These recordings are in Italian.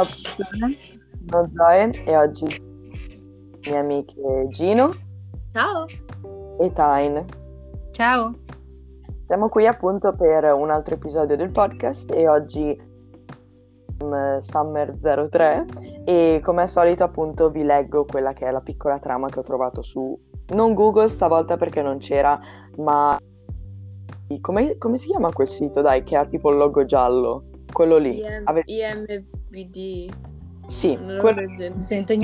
Ciao, sono Zoe e oggi mie amiche Gino Ciao. e Tain. Ciao. Siamo qui appunto per un altro episodio del podcast e oggi um, Summer 03 e come al solito appunto vi leggo quella che è la piccola trama che ho trovato su non Google stavolta perché non c'era, ma come, come si chiama quel sito dai che ha tipo il logo giallo? Quello lì. IM, Ave- IMBD. Sì, Una quello genere. Sento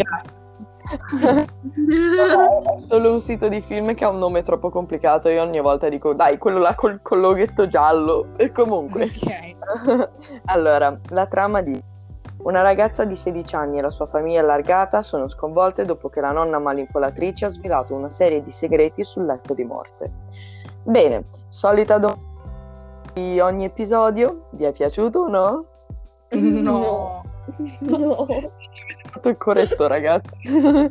è solo un sito di film che ha un nome troppo complicato. Io ogni volta dico, dai, quello là col, col loghetto giallo. E comunque. Ok. allora, la trama di una ragazza di 16 anni e la sua famiglia allargata sono sconvolte dopo che la nonna manipolatrice ha svelato una serie di segreti sul letto di morte. Bene, solita domanda di ogni episodio. Vi è piaciuto o no? No. No, Avete fatto il corretto, ragazzi.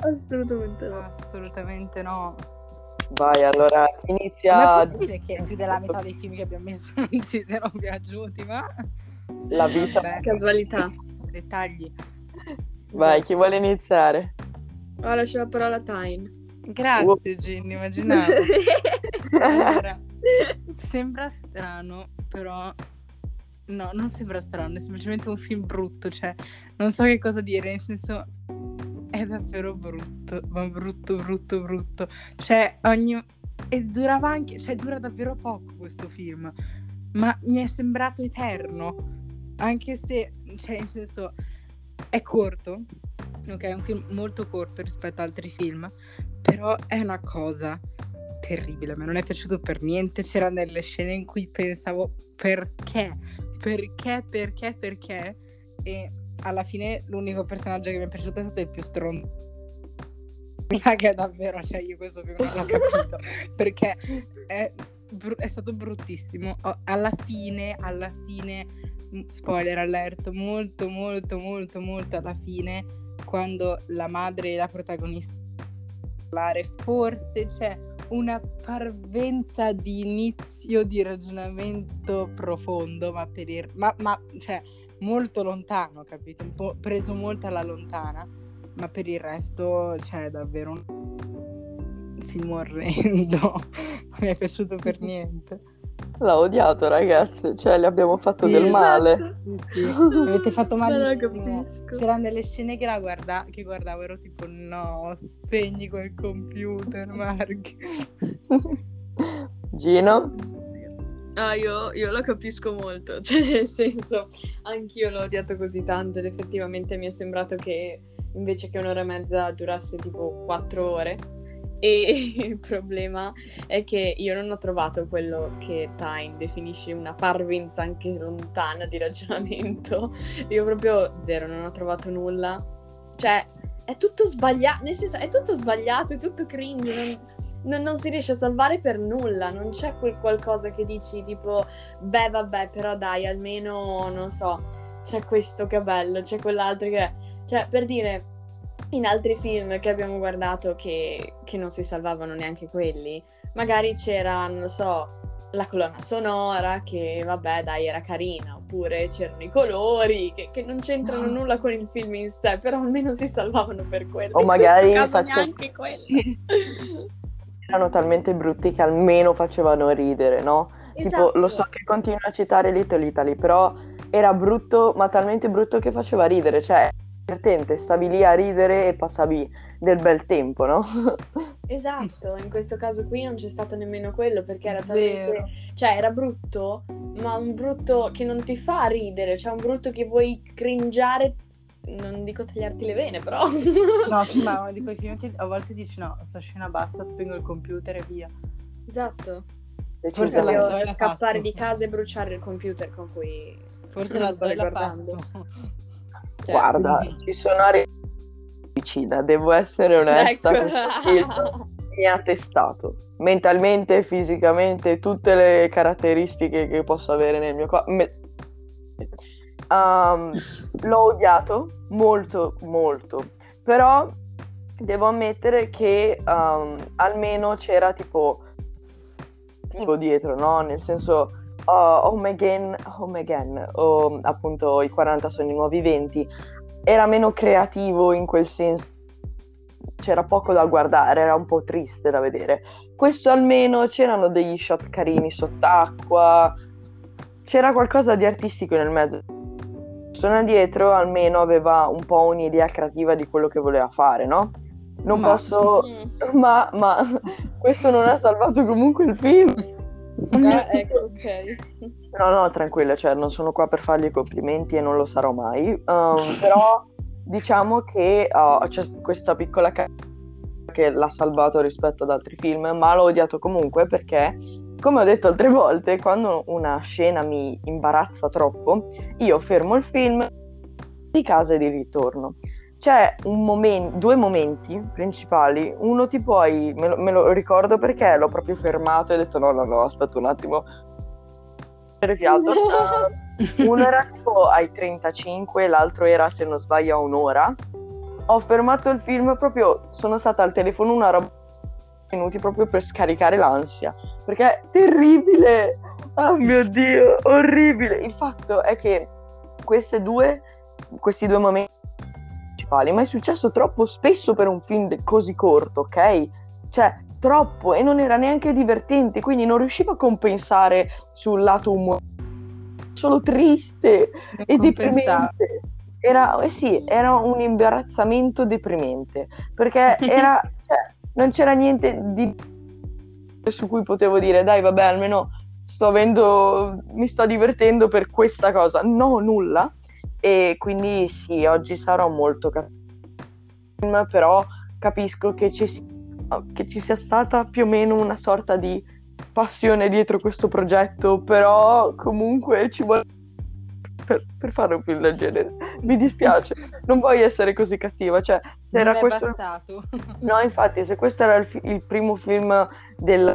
assolutamente no. Assolutamente no. Vai, allora chi Ma inizia è possibile che più della metà dei film che abbiamo messo non ci siano piaciuti, ma... la vita. Vabbè, Casualità. dettagli. Vai, chi vuole iniziare? Ora lascio la parola a Time. Grazie, Ginny, immaginavo. Allora, sembra strano, però... No, non sembra strano, è semplicemente un film brutto, cioè, non so che cosa dire, nel senso... È davvero brutto, ma brutto, brutto, brutto. Cioè, ogni... E durava anche... Cioè, dura davvero poco questo film. Ma mi è sembrato eterno. Anche se, cioè, nel senso... È corto. Ok, è un film molto corto rispetto ad altri film. Però è una cosa terribile. A me non è piaciuto per niente. C'erano delle scene in cui pensavo perché? Perché? Perché? Perché? E alla fine l'unico personaggio che mi è piaciuto è stato il più stronzo. Mi sa che è davvero, cioè io questo film non l'ho capito. perché è, bru- è stato bruttissimo. Alla fine, alla fine, spoiler alert, molto, molto, molto, molto alla fine, quando la madre e la protagonista parlare, forse c'è una parvenza di inizio di ragionamento profondo, ma per il, ma, ma cioè molto lontano, capito? Un po' preso molto alla lontana, ma per il resto c'è davvero un film orrendo. non mi è piaciuto per niente. L'ha odiato, ragazzi. Cioè, le abbiamo fatto Sì, del esatto. male. Sì, sì, avete fatto Ma lo malissimo. capisco. C'erano delle scene che, la guarda- che guardavo, ero tipo no, spegni quel computer, Mark. Gino? Ah, io, io lo capisco molto, cioè nel senso, anch'io l'ho odiato così tanto ed effettivamente mi è sembrato che invece che un'ora e mezza durasse tipo quattro ore e il problema è che io non ho trovato quello che Time definisce una parvenza anche lontana di ragionamento, io proprio zero, non ho trovato nulla, cioè è tutto sbagliato, nel senso è tutto sbagliato, è tutto cringe, non non, non si riesce a salvare per nulla, non c'è quel qualcosa che dici tipo, beh vabbè, però dai, almeno, non so, c'è questo che è bello, c'è quell'altro che. Cioè, per dire, in altri film che abbiamo guardato che, che non si salvavano neanche quelli, magari c'era, non lo so, la colonna sonora che, vabbè, dai, era carina, oppure c'erano i colori che, che non c'entrano nulla con il film in sé, però almeno si salvavano per quello. O In magari quelli. Erano talmente brutti che almeno facevano ridere, no? Tipo, lo so Esatto. che continui a citare Little Italy, però era brutto, ma talmente brutto che faceva ridere. Cioè, divertente, stavi lì a ridere e passavi del bel tempo, no? Esatto, in questo caso qui non c'è stato nemmeno quello perché era Zero. talmente, cioè era brutto, ma un brutto che non ti fa ridere, cioè un brutto che vuoi cringiare, non dico tagliarti le vene, però. No, sì, ma uno di quei film che a volte dici no, sta scena basta, spengo il computer e via. Esatto. Forse la Zoe scappare fatto. di casa e bruciare il computer con cui Forse la sto Zoe l'ha fatto. Cioè, Guarda, quindi- ci sono arrivati vicina, devo essere onesta, Ecco. mi ha testato mentalmente, fisicamente, tutte le caratteristiche che posso avere nel mio corpo. l'ho odiato molto, molto, però devo ammettere che um, almeno c'era tipo tipo dietro, no? Nel senso uh, Home Again, Home Again, o appunto i 40 sono i nuovi 20, era meno creativo in quel senso. C'era poco da guardare, era un po' triste da vedere. Questo almeno c'erano degli shot carini sott'acqua, c'era qualcosa di artistico nel mezzo. Sono dietro almeno aveva un po' un'idea creativa di quello che voleva fare, no? Non ma... posso, mm. ma, ma questo non ha salvato comunque il film. Ah, ecco, ok. No, no, tranquilla, cioè non sono qua per fargli complimenti e non lo sarò mai. Um, però diciamo che uh, c'è questa piccola ca- che l'ha salvato rispetto ad altri film, ma l'ho odiato comunque perché, come ho detto altre volte, quando una scena mi imbarazza troppo, io fermo il film di casa e di ritorno c'è un momento, due momenti principali. Uno ti puoi, me lo, me lo, ricordo perché l'ho proprio fermato e ho detto no, no, no, aspetta un attimo. Fiato. Uh, uno era tipo ai 35, l'altro era, se non sbaglio, a un'ora. Ho fermato il film proprio, sono stata al telefono una roba minuti proprio per scaricare l'ansia. Perché è terribile! Oh mio Dio, orribile! Il fatto è che queste due, questi due momenti principali, ma è successo troppo spesso per un film così corto, ok? Cioè, troppo e non era neanche divertente, quindi non riuscivo a compensare sul lato umore. Solo triste non e deprimente. Era, eh sì, era un imbarazzamento deprimente, perché era, cioè, non c'era niente di su cui potevo dire, dai, vabbè, almeno sto avendo, mi sto divertendo per questa cosa. No, nulla. E quindi sì, oggi sarò molto cattiva, però capisco che ci, che ci sia stata più o meno una sorta di passione dietro questo progetto, però comunque ci vuole per, per, fare un film del genere. Mi dispiace, non voglio essere così cattiva. Cioè, se non era questo. Bastato. No, infatti, se questo era il, fi- il primo film del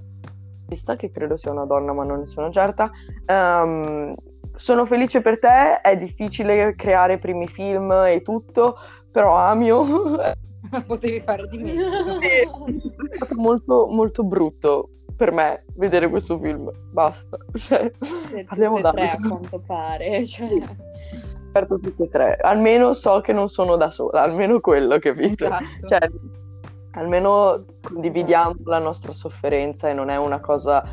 che credo sia una donna, ma non ne sono certa. Um, sono felice per te, è difficile creare primi film e tutto, però Amio... Potevi fare di sì, è stato molto, molto brutto per me vedere questo film, basta. Cioè, parliamo da tre a quanto pare, cioè... Certo, tutte e tre. Almeno so che non sono da sola, almeno quello, capito? Esatto. Cioè, almeno condividiamo esatto. la nostra sofferenza e non è una cosa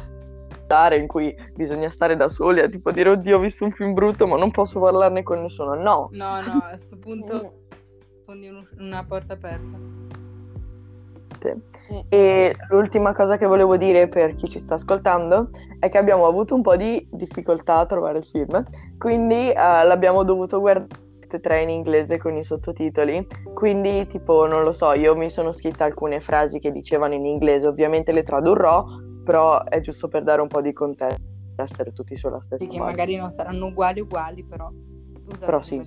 in cui bisogna stare da soli a tipo dire oddio ho visto un film brutto ma non posso parlarne con nessuno. No. No, no, a questo punto fondi un, una porta aperta. E l'ultima cosa che volevo dire per chi ci sta ascoltando è che abbiamo avuto un po' di difficoltà a trovare il film, quindi uh, l'abbiamo dovuto guardare tre in inglese con i sottotitoli, quindi tipo non lo so, io mi sono scritta alcune frasi che dicevano in inglese, ovviamente le tradurrò, però è giusto per dare un po' di contesto, per essere tutti sulla stessa sì, che magari non saranno uguali uguali, però però sì.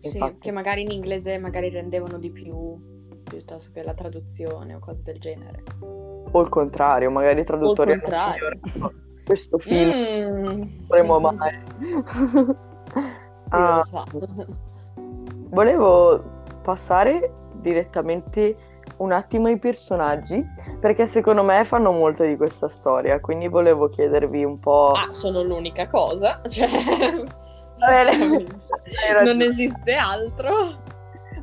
Sì, che magari in inglese magari rendevano di più piuttosto che la traduzione o cose del genere. O il contrario, magari i traduttori hanno contrario. questo film mm. potremmo mai. ah, volevo passare direttamente un attimo ai personaggi, perché secondo me fanno molto di questa storia, quindi volevo chiedervi un po'... Ah, sono l'unica cosa, cioè... Non esiste altro.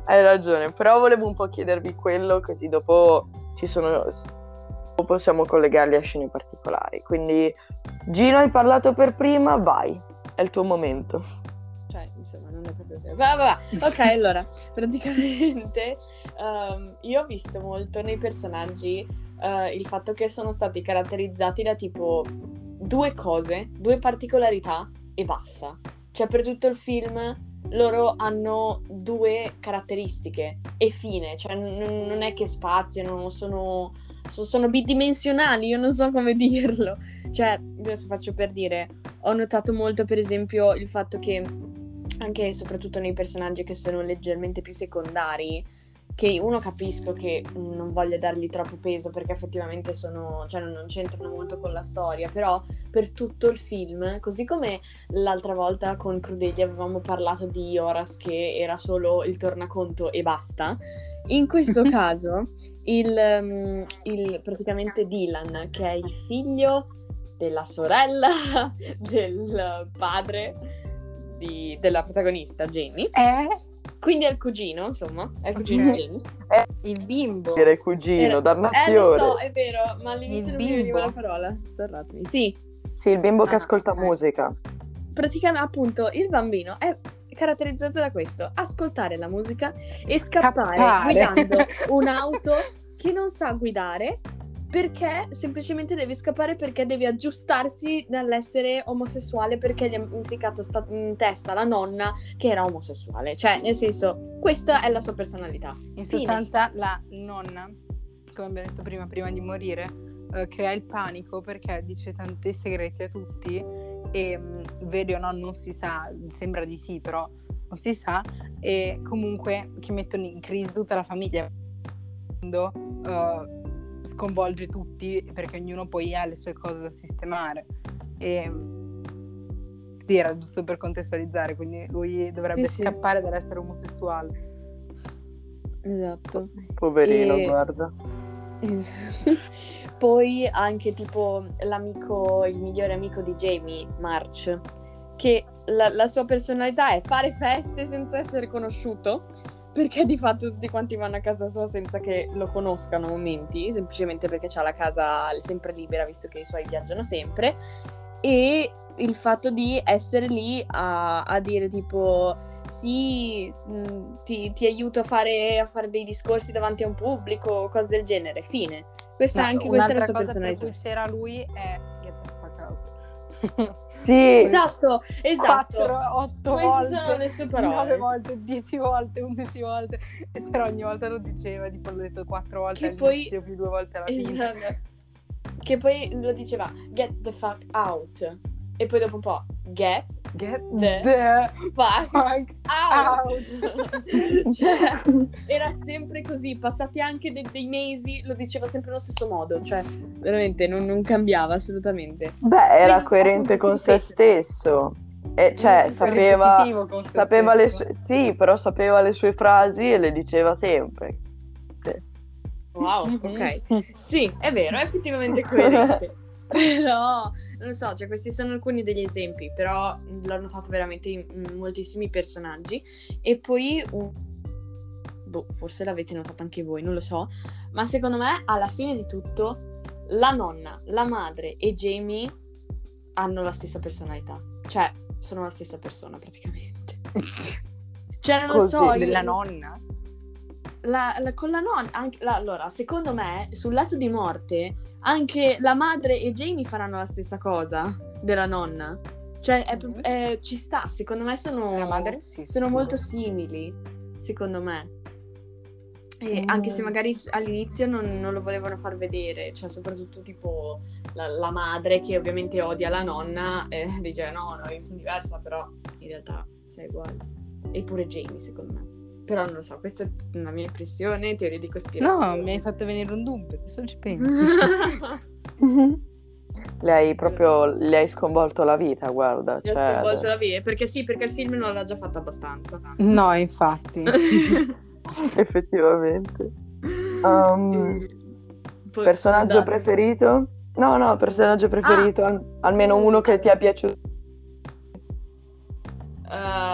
Hai ragione, però volevo un po' chiedervi quello, così dopo ci sono... Dopo possiamo collegarli a scene particolari. Quindi, Gino, hai parlato per prima, vai, è il tuo momento cioè, insomma, non è proprio vero. Va, va, va. Ok, allora, praticamente um, io ho visto molto nei personaggi uh, il fatto che sono stati caratterizzati da tipo due cose, due particolarità e basta. Cioè, per tutto il film loro hanno due caratteristiche e fine, cioè n- non è che spaziano, sono, sono bidimensionali, io non so come dirlo. Cioè, adesso faccio per dire, ho notato molto per esempio il fatto che anche e soprattutto nei personaggi che sono leggermente più secondari, che uno capisco che non voglia dargli troppo peso perché effettivamente sono, cioè non c'entrano molto con la storia, però per tutto il film, così come l'altra volta con Crudeli avevamo parlato di Horace che era solo il tornaconto e basta, in questo caso il, um, il praticamente Dylan, che è il figlio della sorella del padre di- della protagonista, Jamie. È Quindi è il cugino, insomma, è il cugino Ok. di Jamie. il bimbo. Dire cugino, Era- Eh, lo dannazione. so, è vero, ma all'inizio Il non mi veniva bimbo. la parola. Serratemi. Sì, Sì, il bimbo che Ah, ascolta ok. musica. praticamente appunto il bambino è caratterizzato da questo, ascoltare la musica e scappare, Scappare. guidando un'auto che non sa guidare perché semplicemente deve scappare perché deve aggiustarsi dall'essere omosessuale perché gli ha inficato sta- in testa la nonna che era omosessuale. Cioè, nel senso, questa è la sua personalità. In Fine. sostanza la nonna, come abbiamo detto prima, prima di morire, eh, crea il panico perché dice tanti segreti a tutti e mh, vede o no non si sa, sembra di sì però non si sa e comunque che mettono in crisi tutta la famiglia quando eh, sconvolge tutti perché ognuno poi ha le sue cose da sistemare e sì era giusto per contestualizzare quindi lui dovrebbe Sì, sì, scappare dall'essere omosessuale Esatto. Poverino, E- guarda. Poi anche tipo l'amico, il migliore amico di Jamie, March, che la, la sua personalità è fare feste senza essere conosciuto, perché di fatto tutti quanti vanno a casa sua senza che lo conoscano a momenti, semplicemente perché ha la casa sempre libera, visto che i suoi viaggiano sempre, e il fatto di essere lì a, a dire tipo sì, mh, ti, ti aiuto a fare, a fare dei discorsi davanti a un pubblico, cose del genere, fine. Questa, Ma anche questa è la sua cosa per personalità. cui c'era lui è Sì, Esatto, esatto. 4, 8 Queste volte, sono le sue 9 parole. volte, 10 volte, 11 volte e però ogni volta lo diceva, tipo l'ho detto 4 volte Che poi- più due volte alla fine. Esatto. Che poi lo diceva get the fuck out. E poi dopo un po' get Get The the fuck fuck out. cioè, era sempre così, passati anche de- dei mesi, lo diceva sempre nello stesso modo, cioè veramente non, non cambiava assolutamente. beh, era Quindi, coerente con se stesso. E cioè, sapeva, Ripetitivo con se sapeva le stesso. sue... Sì, però sapeva le sue frasi e le diceva sempre. Wow, ok. Sì, è vero, è effettivamente coerente. però, non lo so, cioè questi sono alcuni degli esempi, però l'ho notato veramente in, moltissimi personaggi. E poi, un- boh, forse l'avete notato anche voi, non lo so, ma secondo me alla fine di tutto la nonna, la madre e Jamie hanno la stessa personalità. Cioè, sono la stessa persona praticamente. Cioè, non lo Così, so, io- Della nonna? La- la- con la nonna, anche, la- allora, secondo me, sul lato di morte, anche la madre e Jamie faranno la stessa cosa della nonna. Cioè, è- è- ci sta, secondo me sono, La madre? Sì. sono sì. molto simili, secondo me. E Mm. anche se magari all'inizio non, non lo volevano far vedere, cioè soprattutto tipo la, la madre che ovviamente odia la nonna e dice no, no, io sono diversa, però in realtà sei uguale. Eppure Jamie, secondo me. Però non lo so, questa è una mia impressione, teoria di cospirazione. No, mi hai fatto venire un dubbio, adesso ci penso. Le hai proprio le hai sconvolto la vita, guarda. Ha cioè, sconvolto la via, perché sì, perché il film non l'ha già fatta abbastanza. no, infatti. Effettivamente. Um, poi- personaggio dai. preferito? No, no, personaggio preferito, al- almeno uno che ti ha piaciuto. Ah,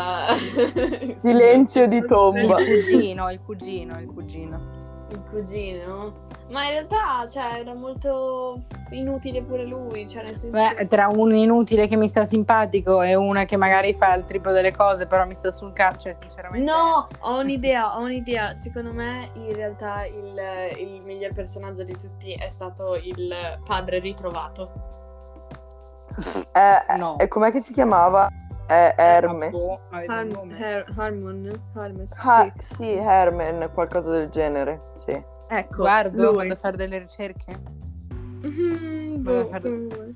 Silenzio di Il tomba. cugino, il cugino, il cugino. Il cugino? Ma in realtà, cioè, era molto inutile pure lui, cioè nel senso... Beh, tra un inutile che mi sta simpatico e una che magari fa il triplo delle cose, però mi sta sul cazzo, cioè sinceramente... No, ho un'idea, ho un'idea. Secondo me, in realtà, il, il miglior personaggio di tutti è stato il padre ritrovato. Eh, No. E com'è che si chiamava? Eh, Hermes. Her- Harmon? Hermes? Ha- sì. sì, Herman, qualcosa del genere, sì. Ecco, Guardo, lui. vado a fare delle ricerche. Mhm, Vado a boh, fare-.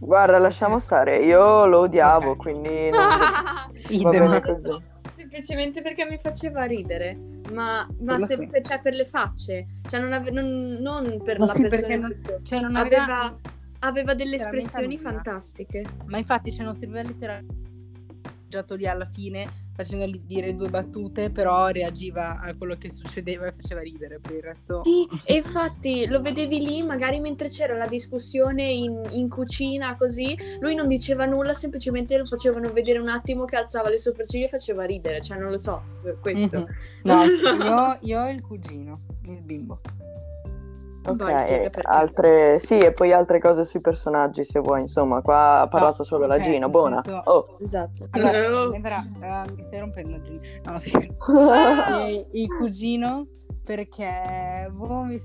Guarda, lasciamo stare, io lo odiavo, Ok. quindi non- va Idem. bene così. Semplicemente perché mi faceva ridere, ma, ma se- cioè per le facce, cioè non, ave- non- non per Ma la sì, persona non-. Cioè, non aveva... aveva, aveva delle espressioni fantastiche. Ma infatti, cioè, non serviva letteralmente lì alla fine facendogli dire due battute, però reagiva a quello che succedeva e faceva ridere, per il resto... Sì, e infatti lo vedevi lì, magari mentre c'era la discussione in, in cucina, così, lui non diceva nulla, semplicemente lo facevano vedere un attimo che alzava le sopracciglia e faceva ridere, cioè non lo so, questo. Mhm. No, io, io ho il cugino, il bimbo. Ok, Vai, altre... Sì, e poi altre cose sui personaggi se vuoi, insomma, qua ha parlato solo la cioè, Gina, nel buona. senso- Oh. Esatto. Allora, Oh. mi verrà- eh, mi stai rompendo Gino. No, sì. E il cugino perché boh, mi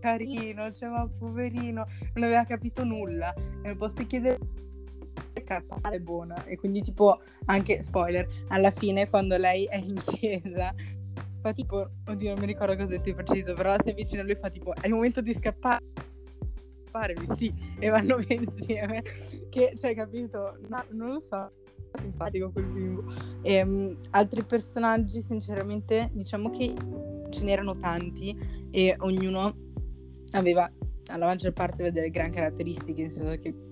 carino, cioè ma poverino, non aveva capito nulla. E posso chiedere scappare è buona e quindi tipo anche spoiler alla fine quando lei è in chiesa fa tipo oddio non mi ricordo cosa detto di preciso però se vicino a lui fa tipo è il momento di scappare. Scappare sì e vanno via insieme. Che cioè capito? No, non lo so. Simpatico quel bimbo. E, altri personaggi sinceramente diciamo che ce n'erano tanti e ognuno aveva alla maggior parte delle gran caratteristiche nel senso che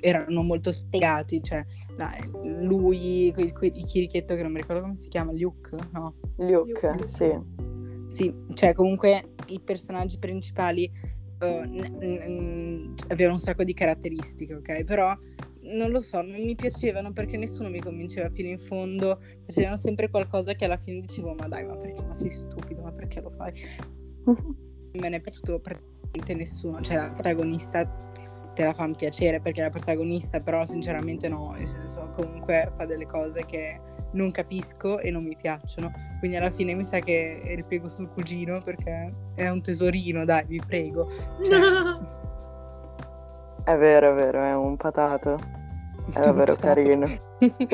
erano molto spiegati cioè la- lui il, il chirichetto che non mi ricordo come si chiama Luke no Luke, Luke. sì. sì, cioè comunque i personaggi principali eh, n- n- avevano un sacco di caratteristiche, ok? Però non lo so, non mi piacevano perché nessuno mi convinceva fino in fondo, facevano sempre qualcosa che alla fine dicevo ma dai, ma perché? Ma sei stupido, ma perché lo fai? Non me ne è piaciuto praticamente nessuno, cioè la protagonista te la fanno piacere perché è la protagonista, però sinceramente no, nel senso comunque fa delle cose che non capisco e non mi piacciono. Quindi alla fine mi sa che ripiego sul cugino perché è un tesorino, dai, vi prego. Cioè, È vero, è vero, è un patato. È davvero carino. sì.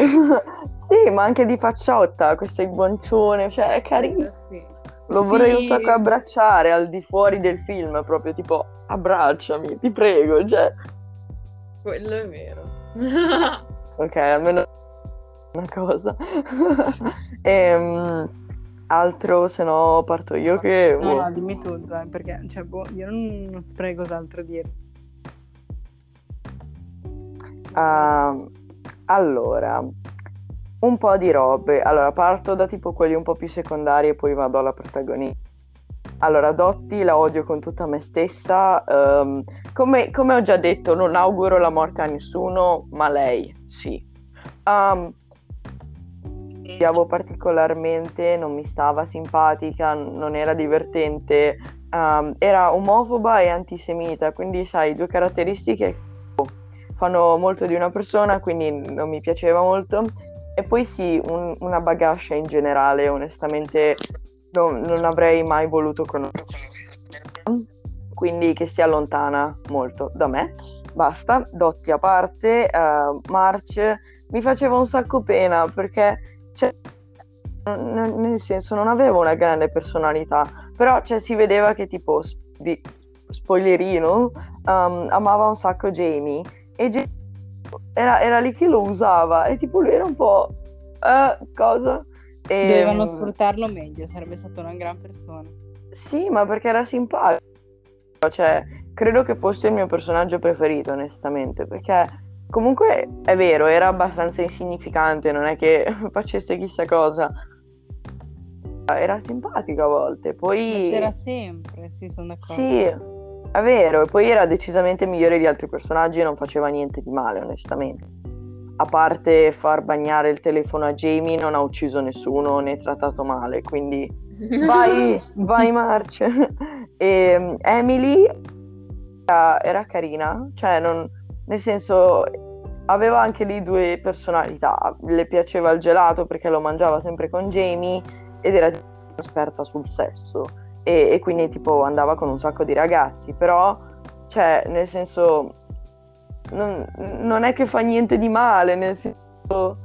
sì, ma anche di facciotta, questo è il guancione, cioè è carino. Sì. Lo vorrei un Sì. sacco abbracciare al di fuori del film, proprio tipo abbracciami, ti prego, cioè. Quello è vero. Ok, almeno una cosa. Ehm, altro, se no parto io che... No, no, dimmi tu, dai, perché cioè, boh, io non, non saprei cos'altro dire. Ah, allora, un po' di robe. Allora, parto da tipo quelli un po' più secondari e poi vado alla protagonista. Allora, Dotti la odio con tutta me stessa. ehm, come, come ho già detto, non auguro la morte a nessuno, ma lei sì. Um, odiavo particolarmente, non mi stava simpatica, non era divertente, um, era omofoba e antisemita, quindi sai, due caratteristiche che fanno molto di una persona, quindi non mi piaceva molto. E poi sì, un- una bagascia in generale, onestamente non, non avrei mai voluto conoscere. Quindi che stia lontana molto da me. Basta, dotti a parte, eh, March mi faceva un sacco pena perché, cioè, n- nel senso, non aveva una grande personalità, però cioè, si vedeva che tipo, di spoilerino, um, amava un sacco Jamie e Jamie era, era lì che lo usava e tipo lui era un po' eh, cosa? E, Dovevano sfruttarlo meglio, sarebbe stata una gran persona. Sì, ma perché era simpatico. Cioè, credo che fosse il mio personaggio preferito, onestamente, perché comunque è vero, era abbastanza insignificante, non è che facesse chissà cosa. Era simpatico a volte, Ma poi c'era sempre, sì, sono d'accordo. sì, è vero, e poi era decisamente migliore di altri personaggi e non faceva niente di male, onestamente. A parte far bagnare il telefono a Jamie, non ha ucciso nessuno né trattato male, quindi vai, vai March. e Emily era, era carina, cioè non, nel senso aveva anche lì due personalità, le piaceva il gelato perché lo mangiava sempre con Jamie ed era esperta sul sesso e, e quindi tipo andava con un sacco di ragazzi, però cioè nel senso non, non è che fa niente di male, nel senso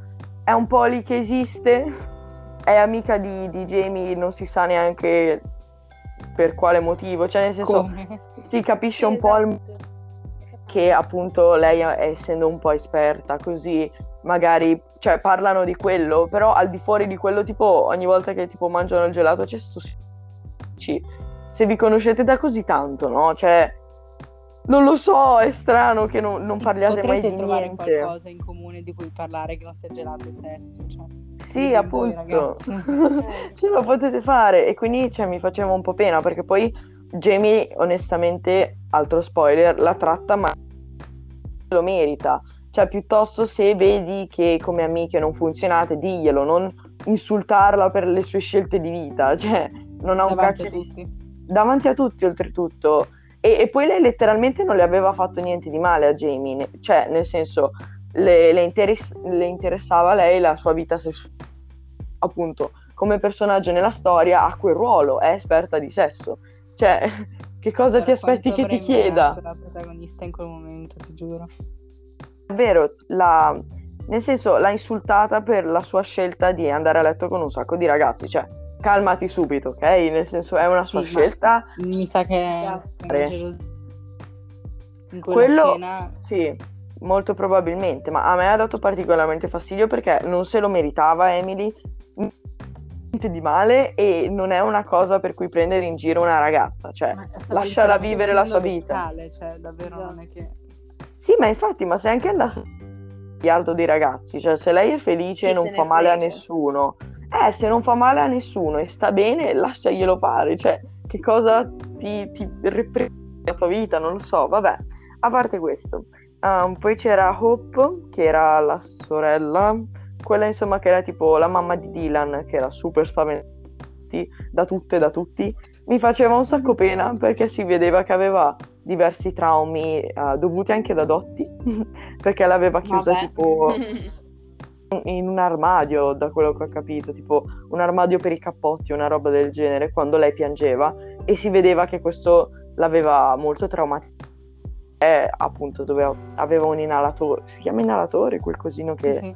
è un po' lì che esiste, è amica di, di Jamie, non si sa neanche per quale motivo, cioè nel senso Come? si capisce un po' al esatto. che appunto lei essendo un po' esperta così magari cioè parlano di quello però al di fuori di quello tipo ogni volta che tipo mangiano il gelato c'è sto ci- se vi conoscete da così tanto no cioè non lo so è strano che non, non parliate mai Potrete di trovare niente qualcosa in comune di cui parlare che non sia gelato e sesso, cioè. Sì, voi, appunto, ragazzi. ce la potete fare e quindi cioè, mi faceva un po' pena perché poi Jamie onestamente, altro spoiler, la tratta ma lo merita. Cioè, piuttosto se vedi che come amiche non funzionate, diglielo, non insultarla per le sue scelte di vita. Cioè, non ha un Davanti cacchio a di tutti. davanti a tutti oltretutto e, e poi lei letteralmente non le aveva fatto niente di male a Jamie, ne- cioè nel senso le, le interess- le interessava lei la sua vita sessuale, appunto come personaggio nella storia ha quel ruolo, è esperta di sesso, cioè che cosa ti Per aspetti quanto che ti chieda? La protagonista in quel momento, ti giuro. È vero, la- nel senso l'ha insultata per la sua scelta di andare a letto con un sacco di ragazzi, cioè calmati subito, ok? Nel senso è una sua Sì, scelta Mi sa che è Esatto. Quello scena sì, molto probabilmente, ma a me ha dato particolarmente fastidio perché non se lo meritava Emily niente di male e non è una cosa per cui prendere in giro una ragazza, cioè lasciala vivere la sua vita. scale, cioè davvero non è che Sì, ma infatti, ma se anche andasse un miliardo di ragazzi, cioè se lei è felice e non fa male a frega? nessuno, eh, se non fa male a nessuno e sta bene, lasciaglielo fare, cioè che cosa ti, ti riprende la tua vita, non lo so, vabbè, a parte questo. Um, poi c'era Hope, che era la sorella, quella insomma che era tipo la mamma di Dylan, che era super spaventata da tutte e da tutti. Mi faceva un sacco pena perché si vedeva che aveva diversi traumi eh, dovuti anche da Dotti, perché l'aveva chiusa Vabbè. tipo in un armadio, da quello che ho capito, tipo un armadio per i cappotti, una roba del genere, quando lei piangeva e si vedeva che questo l'aveva molto traumatizzato. Eh, appunto dove aveva un inalatore, si chiama inalatore quel cosino che... Sì.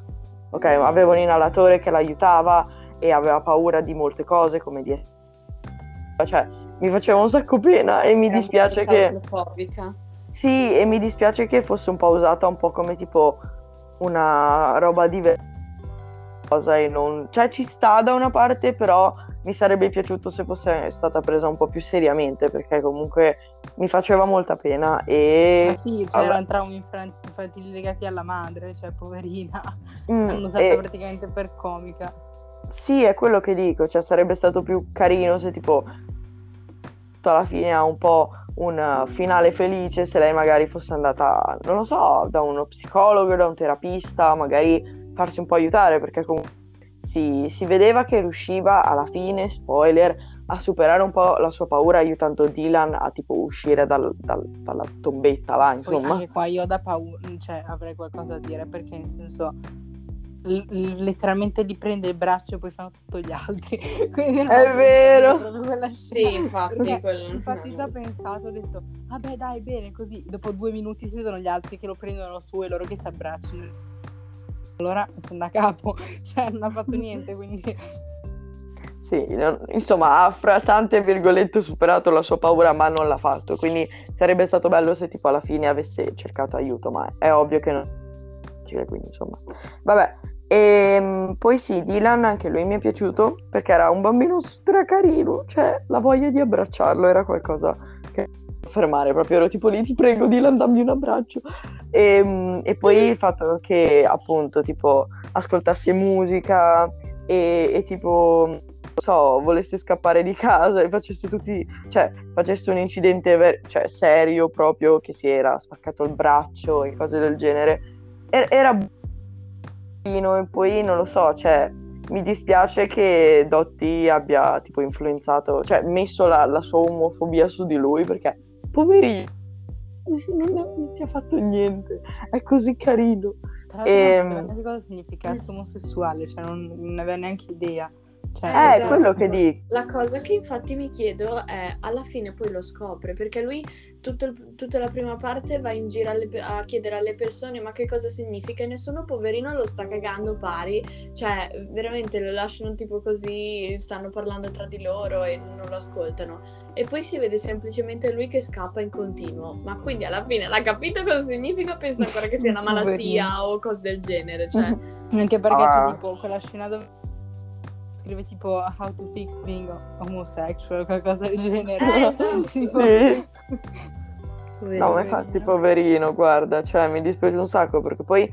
Ok, aveva un inalatore che l'aiutava e aveva paura di molte cose come di cioè mi faceva un sacco pena e mi Era dispiace che sì, e mi dispiace che fosse un po' usata un po' come tipo una roba diversa e non cioè ci sta da una parte, però mi sarebbe piaciuto se fosse stata presa un po' più seriamente perché comunque mi faceva molta pena e Ma sì, c'erano traumi infan- infantili legati alla madre, cioè poverina. Mm, L'hanno usata e- praticamente per comica. Sì, è quello che dico, cioè sarebbe stato più carino se tipo alla fine ha un po' un finale felice se lei magari fosse andata, non lo so, da uno psicologo, da un terapista, magari farsi un po' aiutare perché comunque si, si vedeva che riusciva alla fine, spoiler, a superare un po' la sua paura aiutando Dylan a tipo uscire dal- dal- dalla tombetta là, Poi insomma. anche qua io da paura, cioè avrei qualcosa da dire perché nel senso l- letteralmente li prende il braccio e poi fanno tutto gli altri. Quindi non È vero. Sì, infatti, Perché quello- infatti già pensato, ho detto, vabbè dai, bene, così dopo due minuti si vedono gli altri che lo prendono su e loro che si abbracciano. Allora sono da capo, cioè non ha fatto niente, quindi Sì, non- insomma, ha fra tante virgolette superato la sua paura, ma non l'ha fatto. Quindi sarebbe stato bello se tipo alla fine avesse cercato aiuto, ma è ovvio che non è facile, quindi insomma. Vabbè, e poi sì, Dylan anche lui mi è piaciuto perché era un bambino stracarino, cioè la voglia di abbracciarlo era qualcosa che fermare, proprio ero tipo lì, ti prego Dylan, dammi un abbraccio. E, e poi il fatto che appunto tipo ascoltasse musica e, e tipo so, volesse scappare di casa e facesse tutti, cioè, facesse un incidente ver- cioè, serio proprio, che si era spaccato il braccio e cose del genere, er- era e poi non lo so, cioè, mi dispiace che Dotti abbia tipo influenzato, cioè, messo la, la sua omofobia su di lui perché, poverino, non, ha- non ti ha fatto niente, è così carino. tra l'altro Ehm. non neanche cosa significasse omosessuale, cioè non, non aveva neanche idea. Cioè, Eh, è esatto. quello che dico. La cosa che infatti mi chiedo è, alla fine poi lo scopre, perché lui tutto il- tutta la prima parte va in giro alle a chiedere alle persone ma che cosa significa e nessuno poverino lo sta cagando pari, cioè veramente lo lasciano tipo così, stanno parlando tra di loro e non lo ascoltano. E poi si vede semplicemente lui che scappa in continuo, ma quindi alla fine l'ha capito cosa significa, pensa ancora che sia una malattia o cose del genere, cioè... Anche perché Ah. c'è tipo quella scena dove scrive tipo how to fix being homosexual, qualcosa del genere. Eh, esatto. Tipo- Sì. Poverino. No, ma infatti, poverino, guarda, cioè mi dispiace un sacco perché poi,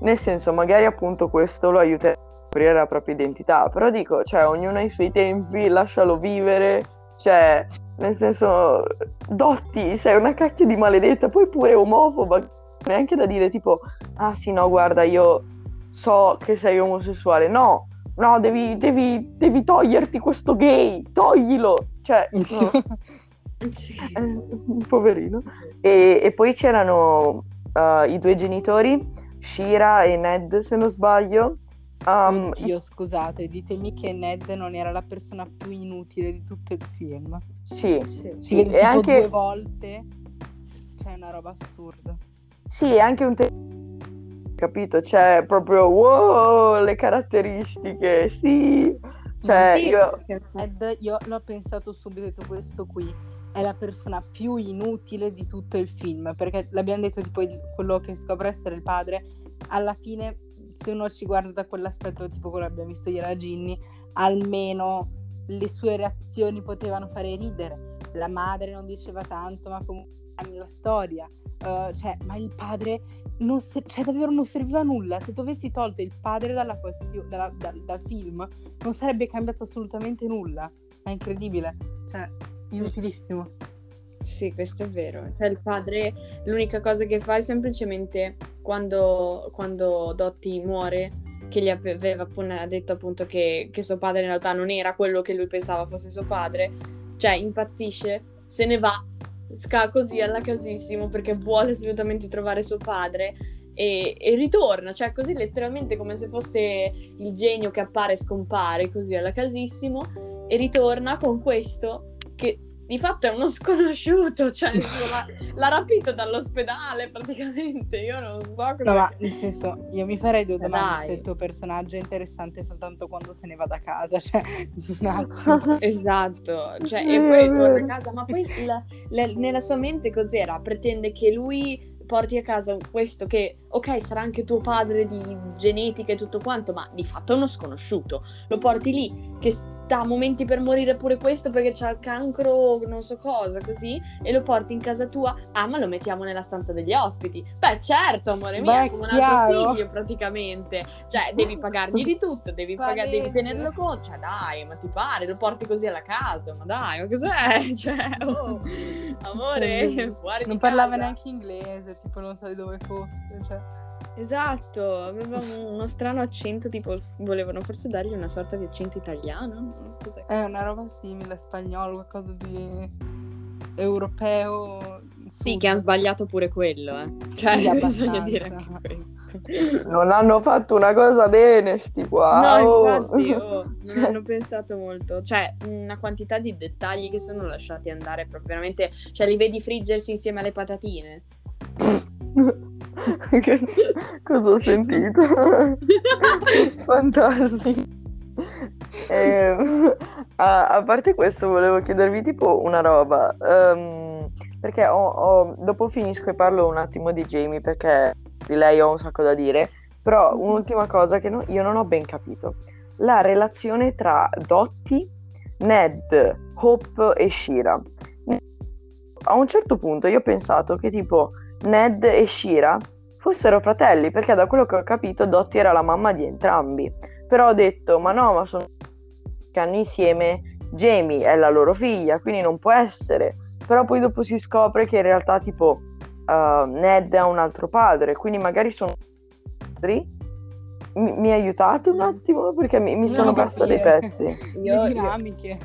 nel senso, magari appunto questo lo aiuta scoprire la propria identità. Però dico, cioè, ognuno ha i suoi tempi, lascialo vivere, cioè, nel senso, Dotti, sei una cacchio di maledetta, poi pure omofoba, neanche da dire tipo, ah sì, no, guarda, io so che sei omosessuale. No, no, devi, devi, devi toglierti questo gay, toglilo. Cioè, no. Sì. Eh, poverino. E, e poi c'erano uh, i due genitori, Shira e Ned, se non sbaglio. Um, Oddio, scusate, ditemi che Ned non era la persona più inutile di tutto il film. sì, Sì. Sì, e anche, due volte. Cioè, è una roba assurda. sì, è anche un te- capito? Cioè, proprio wow, le caratteristiche, sì. Cioè, Sì, io... Ned, io l'ho pensato subito, questo qui è la persona più inutile di tutto il film, perché l'abbiamo detto tipo il- quello che scopre essere il padre, alla fine se uno ci guarda da quell'aspetto tipo quello che abbiamo visto ieri a Ginny, almeno le sue reazioni potevano fare ridere. La madre non diceva tanto, ma comunque la storia. Uh, cioè, ma il padre non ser- cioè, davvero non serviva a nulla. Se tu avessi tolto il padre dalla questio- dalla- dal- dal film, non sarebbe cambiato assolutamente nulla. È incredibile. Cioè, inutilissimo. Sì, questo è vero. Cioè, il padre, l'unica cosa che fa è semplicemente quando, quando Dotti muore, che gli ave- aveva detto appunto che, che suo padre in realtà non era quello che lui pensava fosse suo padre, cioè impazzisce, se ne va, sca così alla casissimo perché vuole assolutamente trovare suo padre e, e ritorna, cioè così letteralmente come se fosse il genio che appare e scompare così alla casissimo e ritorna con questo che di fatto è uno sconosciuto, cioè l'ha, l'ha rapito dall'ospedale praticamente, io non so cosa... No, ma nel senso, io mi farei due Eh, domande dai. se il tuo personaggio è interessante soltanto quando se ne va da casa. Cioè, un attimo. Esatto, cioè, e è poi torna a casa, ma poi la- la- nella sua mente cos'era? Pretende che lui porti a casa questo che, ok, sarà anche tuo padre di genetica e tutto quanto, ma di fatto è uno sconosciuto. Lo porti lì, che a momenti per morire pure questo perché c'ha il cancro o non so cosa, così, e lo porti in casa tua, ah, ma lo mettiamo nella stanza degli ospiti. Beh, certo, amore mio, Beh, è come un chiaro. altro figlio praticamente. Cioè, devi pagargli di tutto, devi, paga- devi tenerlo conto. Cioè, dai, ma ti pare, lo porti così alla casa, ma dai, ma cos'è? Cioè, oh, amore, fuori non di parlava casa. neanche inglese, tipo non so di dove fosse. Cioè. Esatto, aveva un- uno strano accento, tipo, volevano forse dargli una sorta di accento italiano? Cos'è? È una roba simile, spagnolo, qualcosa di europeo. Sì, che hanno sbagliato pure quello, eh. Cioè, Sì, bisogna dire anche questo. Non hanno fatto una cosa bene, sti qua. No, oh. infatti, oh, non Cioè, hanno pensato molto. Cioè, una quantità di dettagli che sono lasciati andare proprio veramente. Cioè, li vedi friggersi insieme alle patatine. Che- Cosa ho sentito? Fantastico. Ehm, a, a parte questo, volevo chiedervi tipo una roba. ehm, perché ho- ho- dopo finisco e parlo un attimo di Jamie perché di lei ho un sacco da dire. Però un'ultima cosa che no- io non ho ben capito. La relazione tra Dottie, Ned, Hope e Shira. A un certo punto io ho pensato che tipo Ned e Shira fossero fratelli, perché da quello che ho capito Dottie era la mamma di entrambi. Però ho detto, ma no, ma sono che hanno insieme Jamie è la loro figlia, quindi non può essere. Però poi dopo si scopre che in realtà tipo uh, Ned ha un altro padre, quindi magari sono. Mi, mi aiutate un attimo? Perché mi, mi No, sono persa dei pezzi. Io, le io, dinamiche.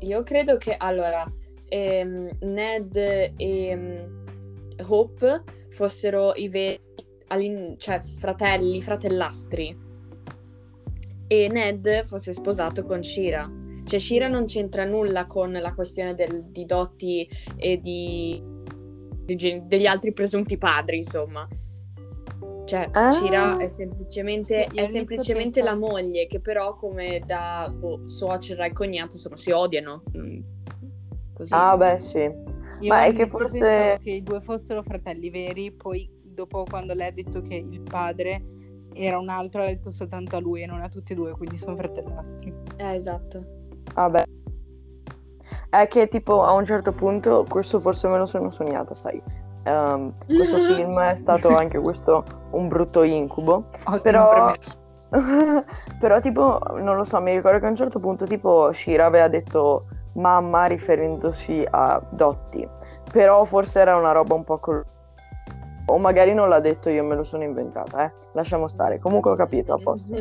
io credo che allora ehm, Ned e ehm, Hope fossero i veri cioè fratelli, fratellastri. E Ned fosse sposato con Shira. Cioè Shira non c'entra nulla con la questione del- di Dotti e di, di degli altri presunti padri, insomma. Cioè, Ah. Shira è semplicemente, Sì, è semplicemente la moglie, che però come da boh, suocera e cognato, insomma, si odiano. Mm, Così. Ah, beh, sì. Io Ma è che forse- pensavo che i due fossero fratelli veri, poi dopo quando lei ha detto che il padre era un altro, ha detto soltanto a lui e non a tutti e due, quindi sono fratellastri. Eh, esatto. Vabbè. È che tipo a un certo punto, questo forse me lo sono sognata, sai. Ehm, questo film è stato anche questo un brutto incubo. Ottimo Però-. Però tipo, non lo so, mi ricordo che a un certo punto tipo Shira aveva detto mamma riferendosi a Dotti. Però forse era una roba un po' col... O magari non l'ha detto io, me lo sono inventata, eh. Lasciamo stare. Comunque ho capito, a posto.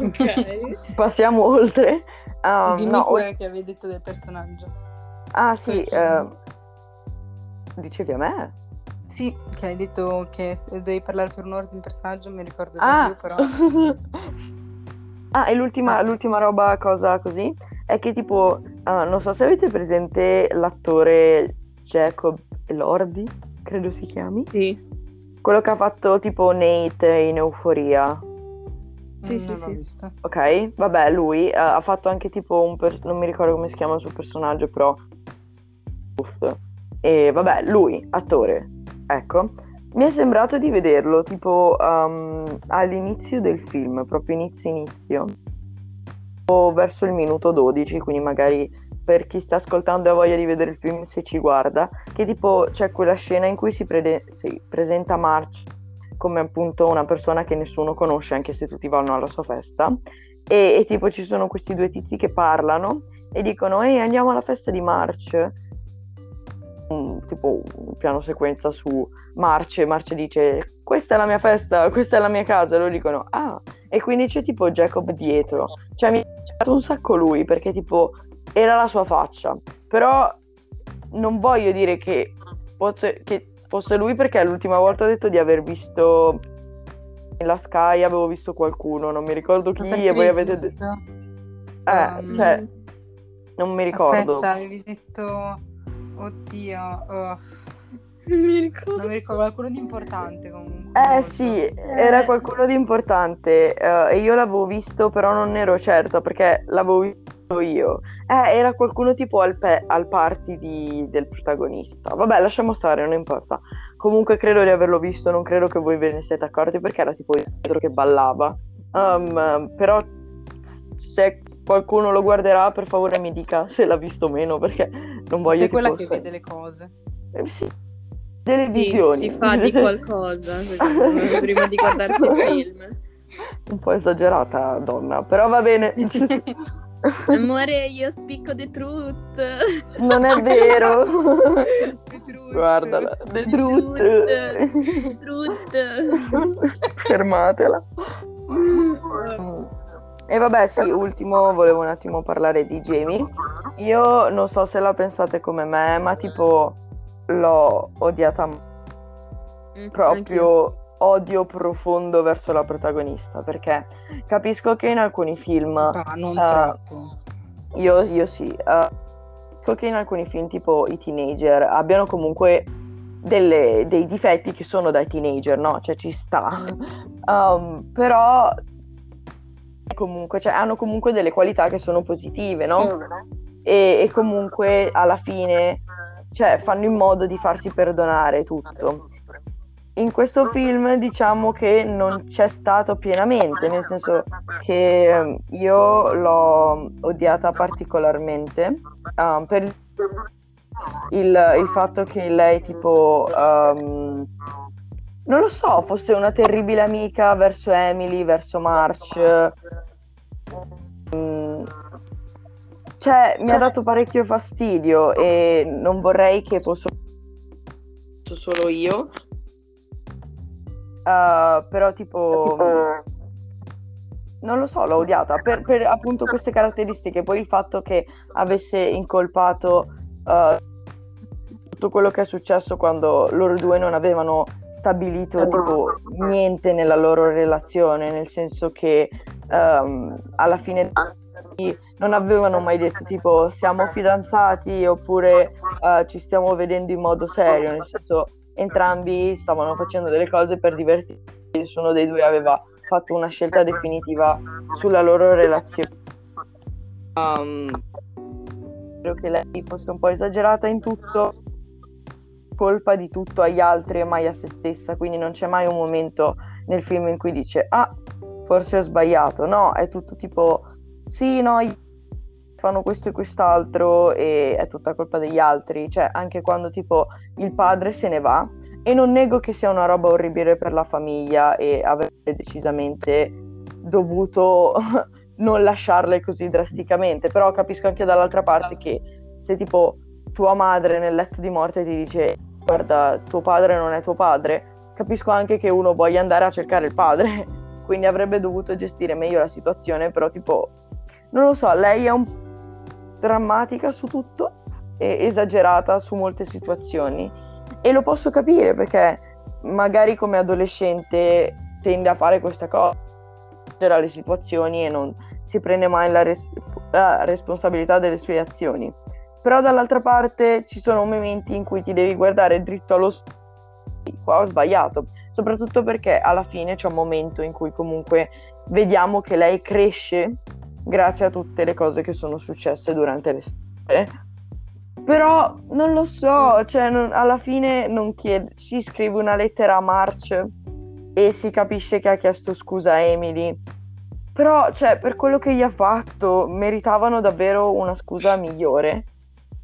ok. Passiamo oltre. Um, Dimmi no, pure che avevi detto del personaggio. Ah sì, eh, dicevi a me? Sì, che hai detto che devi parlare per un'ora di un personaggio, mi ricordo Ah, io, però... ah e l'ultima, Ah. l'ultima roba, cosa così, è che tipo, ah, non so se avete presente l'attore Jacob Elordi, credo si chiami, Sì. quello che ha fatto tipo Nate in Euforia. Sì, non sì, sì. vista. Ok, vabbè, lui eh, ha fatto anche tipo un per- non mi ricordo come si chiama il suo personaggio, però Uff. E vabbè, lui, attore. Ecco, mi è sembrato di vederlo tipo um, all'inizio del film, proprio inizio inizio. Verso il minuto 12, quindi magari per chi sta ascoltando e ha voglia di vedere il film se ci guarda, che tipo c'è quella scena in cui si, prede- si presenta March come appunto una persona che nessuno conosce, anche se tutti vanno alla sua festa. E, e tipo ci sono questi due tizi che parlano e dicono ehi andiamo alla festa di March un- tipo un piano sequenza su Marce Marce dice questa è la mia festa questa è la mia casa e loro dicono ah e quindi c'è tipo Jacob dietro. Cioè mi ha piaciuto un sacco lui perché tipo era la sua faccia. Però non voglio dire che fosse, che fosse lui perché l'ultima volta ho detto di aver visto nella Sky avevo visto qualcuno non mi ricordo chi e voi avete detto eh, Um, cioè non mi ricordo. Aspetta, avevi detto... Oddio, oh, Mi ricordo. non mi ricordo, qualcuno di importante comunque. Eh sì, era qualcuno di importante eh, e io l'avevo visto, però non ero certa perché l'avevo visto io. Eh, era qualcuno tipo al, pe- al party di- del protagonista. Vabbè, lasciamo stare, non importa. Comunque credo di averlo visto, non credo che voi ve ne siete accorti perché era tipo Pietro che ballava. Um, però se qualcuno lo guarderà, per favore mi dica se l'ha visto o meno perché non voglio Sei quella tipo... che vede le cose. Eh, sì, delle Sì, visioni. si fa di qualcosa me, prima di guardarsi il film. Un po' esagerata, donna, però va bene. Amore, io spicco the truth. non è vero. The truth. Guardala, the The truth. truth. Truth. Fermatela. E vabbè, sì, ultimo volevo un attimo parlare di Jamie. Io non so se la pensate come me, ma tipo l'ho odiata Mm, anch'io. proprio odio profondo verso la protagonista, perché capisco che in alcuni film Ah, non Ah. troppo. Io, io sì. eh, capisco che in alcuni film, tipo i teenager, abbiano comunque delle- dei difetti che sono dai teenager, no? Cioè ci sta. Um, però comunque, cioè, hanno comunque delle qualità che sono positive, no? E, e comunque alla fine cioè, fanno in modo di farsi perdonare tutto. In questo film diciamo che non c'è stato pienamente, nel senso che ehm, io l'ho odiata particolarmente ehm, per il, il fatto che lei tipo, ehm, non lo so, fosse una terribile amica verso Emily, verso March. Mm, cioè, mi ha dato parecchio fastidio e non vorrei che fosse solo io. Uh, però tipo, non lo so, l'ho odiata per, per appunto queste caratteristiche. Poi il fatto che avesse incolpato uh, tutto quello che è successo quando loro due non avevano stabilito tipo niente nella loro relazione, nel senso che um, alla fine non avevano mai detto tipo siamo fidanzati oppure uh, ci stiamo vedendo in modo serio, nel senso entrambi stavano facendo delle cose per divertirsi, nessuno dei due aveva fatto una scelta definitiva sulla loro relazione. Um, credo che lei fosse un po' esagerata in tutto, colpa di tutto agli altri e mai a se stessa, quindi non c'è mai un momento nel film in cui dice ah, forse ho sbagliato, no, è tutto tipo sì, no, fanno questo e quest'altro e è tutta colpa degli altri, cioè anche quando tipo il padre se ne va e non nego che sia una roba orribile per la famiglia e avrebbe decisamente dovuto non lasciarle così drasticamente, però capisco anche dall'altra parte che se tipo tua madre nel letto di morte ti dice guarda tuo padre non è tuo padre, capisco anche che uno voglia andare a cercare il padre, quindi avrebbe dovuto gestire meglio la situazione, però tipo non lo so, lei è un drammatica su tutto e esagerata su molte situazioni e lo posso capire perché magari come adolescente tende a fare questa cosa, le situazioni e non si prende mai la, res- la responsabilità delle sue azioni. Però dall'altra parte ci sono momenti in cui ti devi guardare dritto allo specchio. Qua ho sbagliato, soprattutto perché alla fine c'è un momento in cui comunque vediamo che lei cresce grazie a tutte le cose che sono successe durante le scuole. Però non lo so, cioè non, alla fine non chiede, si scrive una lettera a March e si capisce che ha chiesto scusa a Emily. Però, cioè, per quello che gli ha fatto, meritavano davvero una scusa migliore.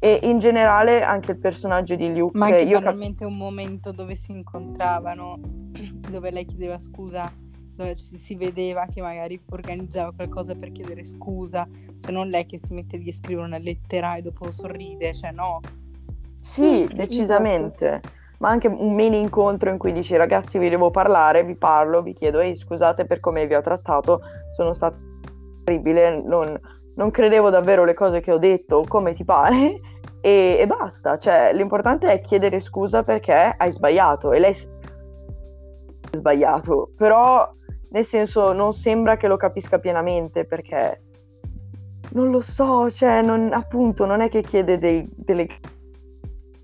E in generale anche il personaggio di Luke. Ma anche io banalmente cap- un momento dove si incontravano, dove lei chiedeva scusa dove ci si vedeva che magari organizzava qualcosa per chiedere scusa, cioè non lei che si mette di scrivere una lettera e dopo sorride, cioè no. Sì, mm, decisamente. Esatto. Ma anche un mini incontro in cui dici ragazzi vi devo parlare, vi parlo, vi chiedo ehi scusate per come vi ho trattato, sono stato orribile, non, non credevo davvero le cose che ho detto, come ti pare, e, e basta. Cioè, l'importante è chiedere scusa perché hai sbagliato e lei ha sbagliato, però nel senso non sembra che lo capisca pienamente perché non lo so, cioè non, appunto non è che chiede dei, delle...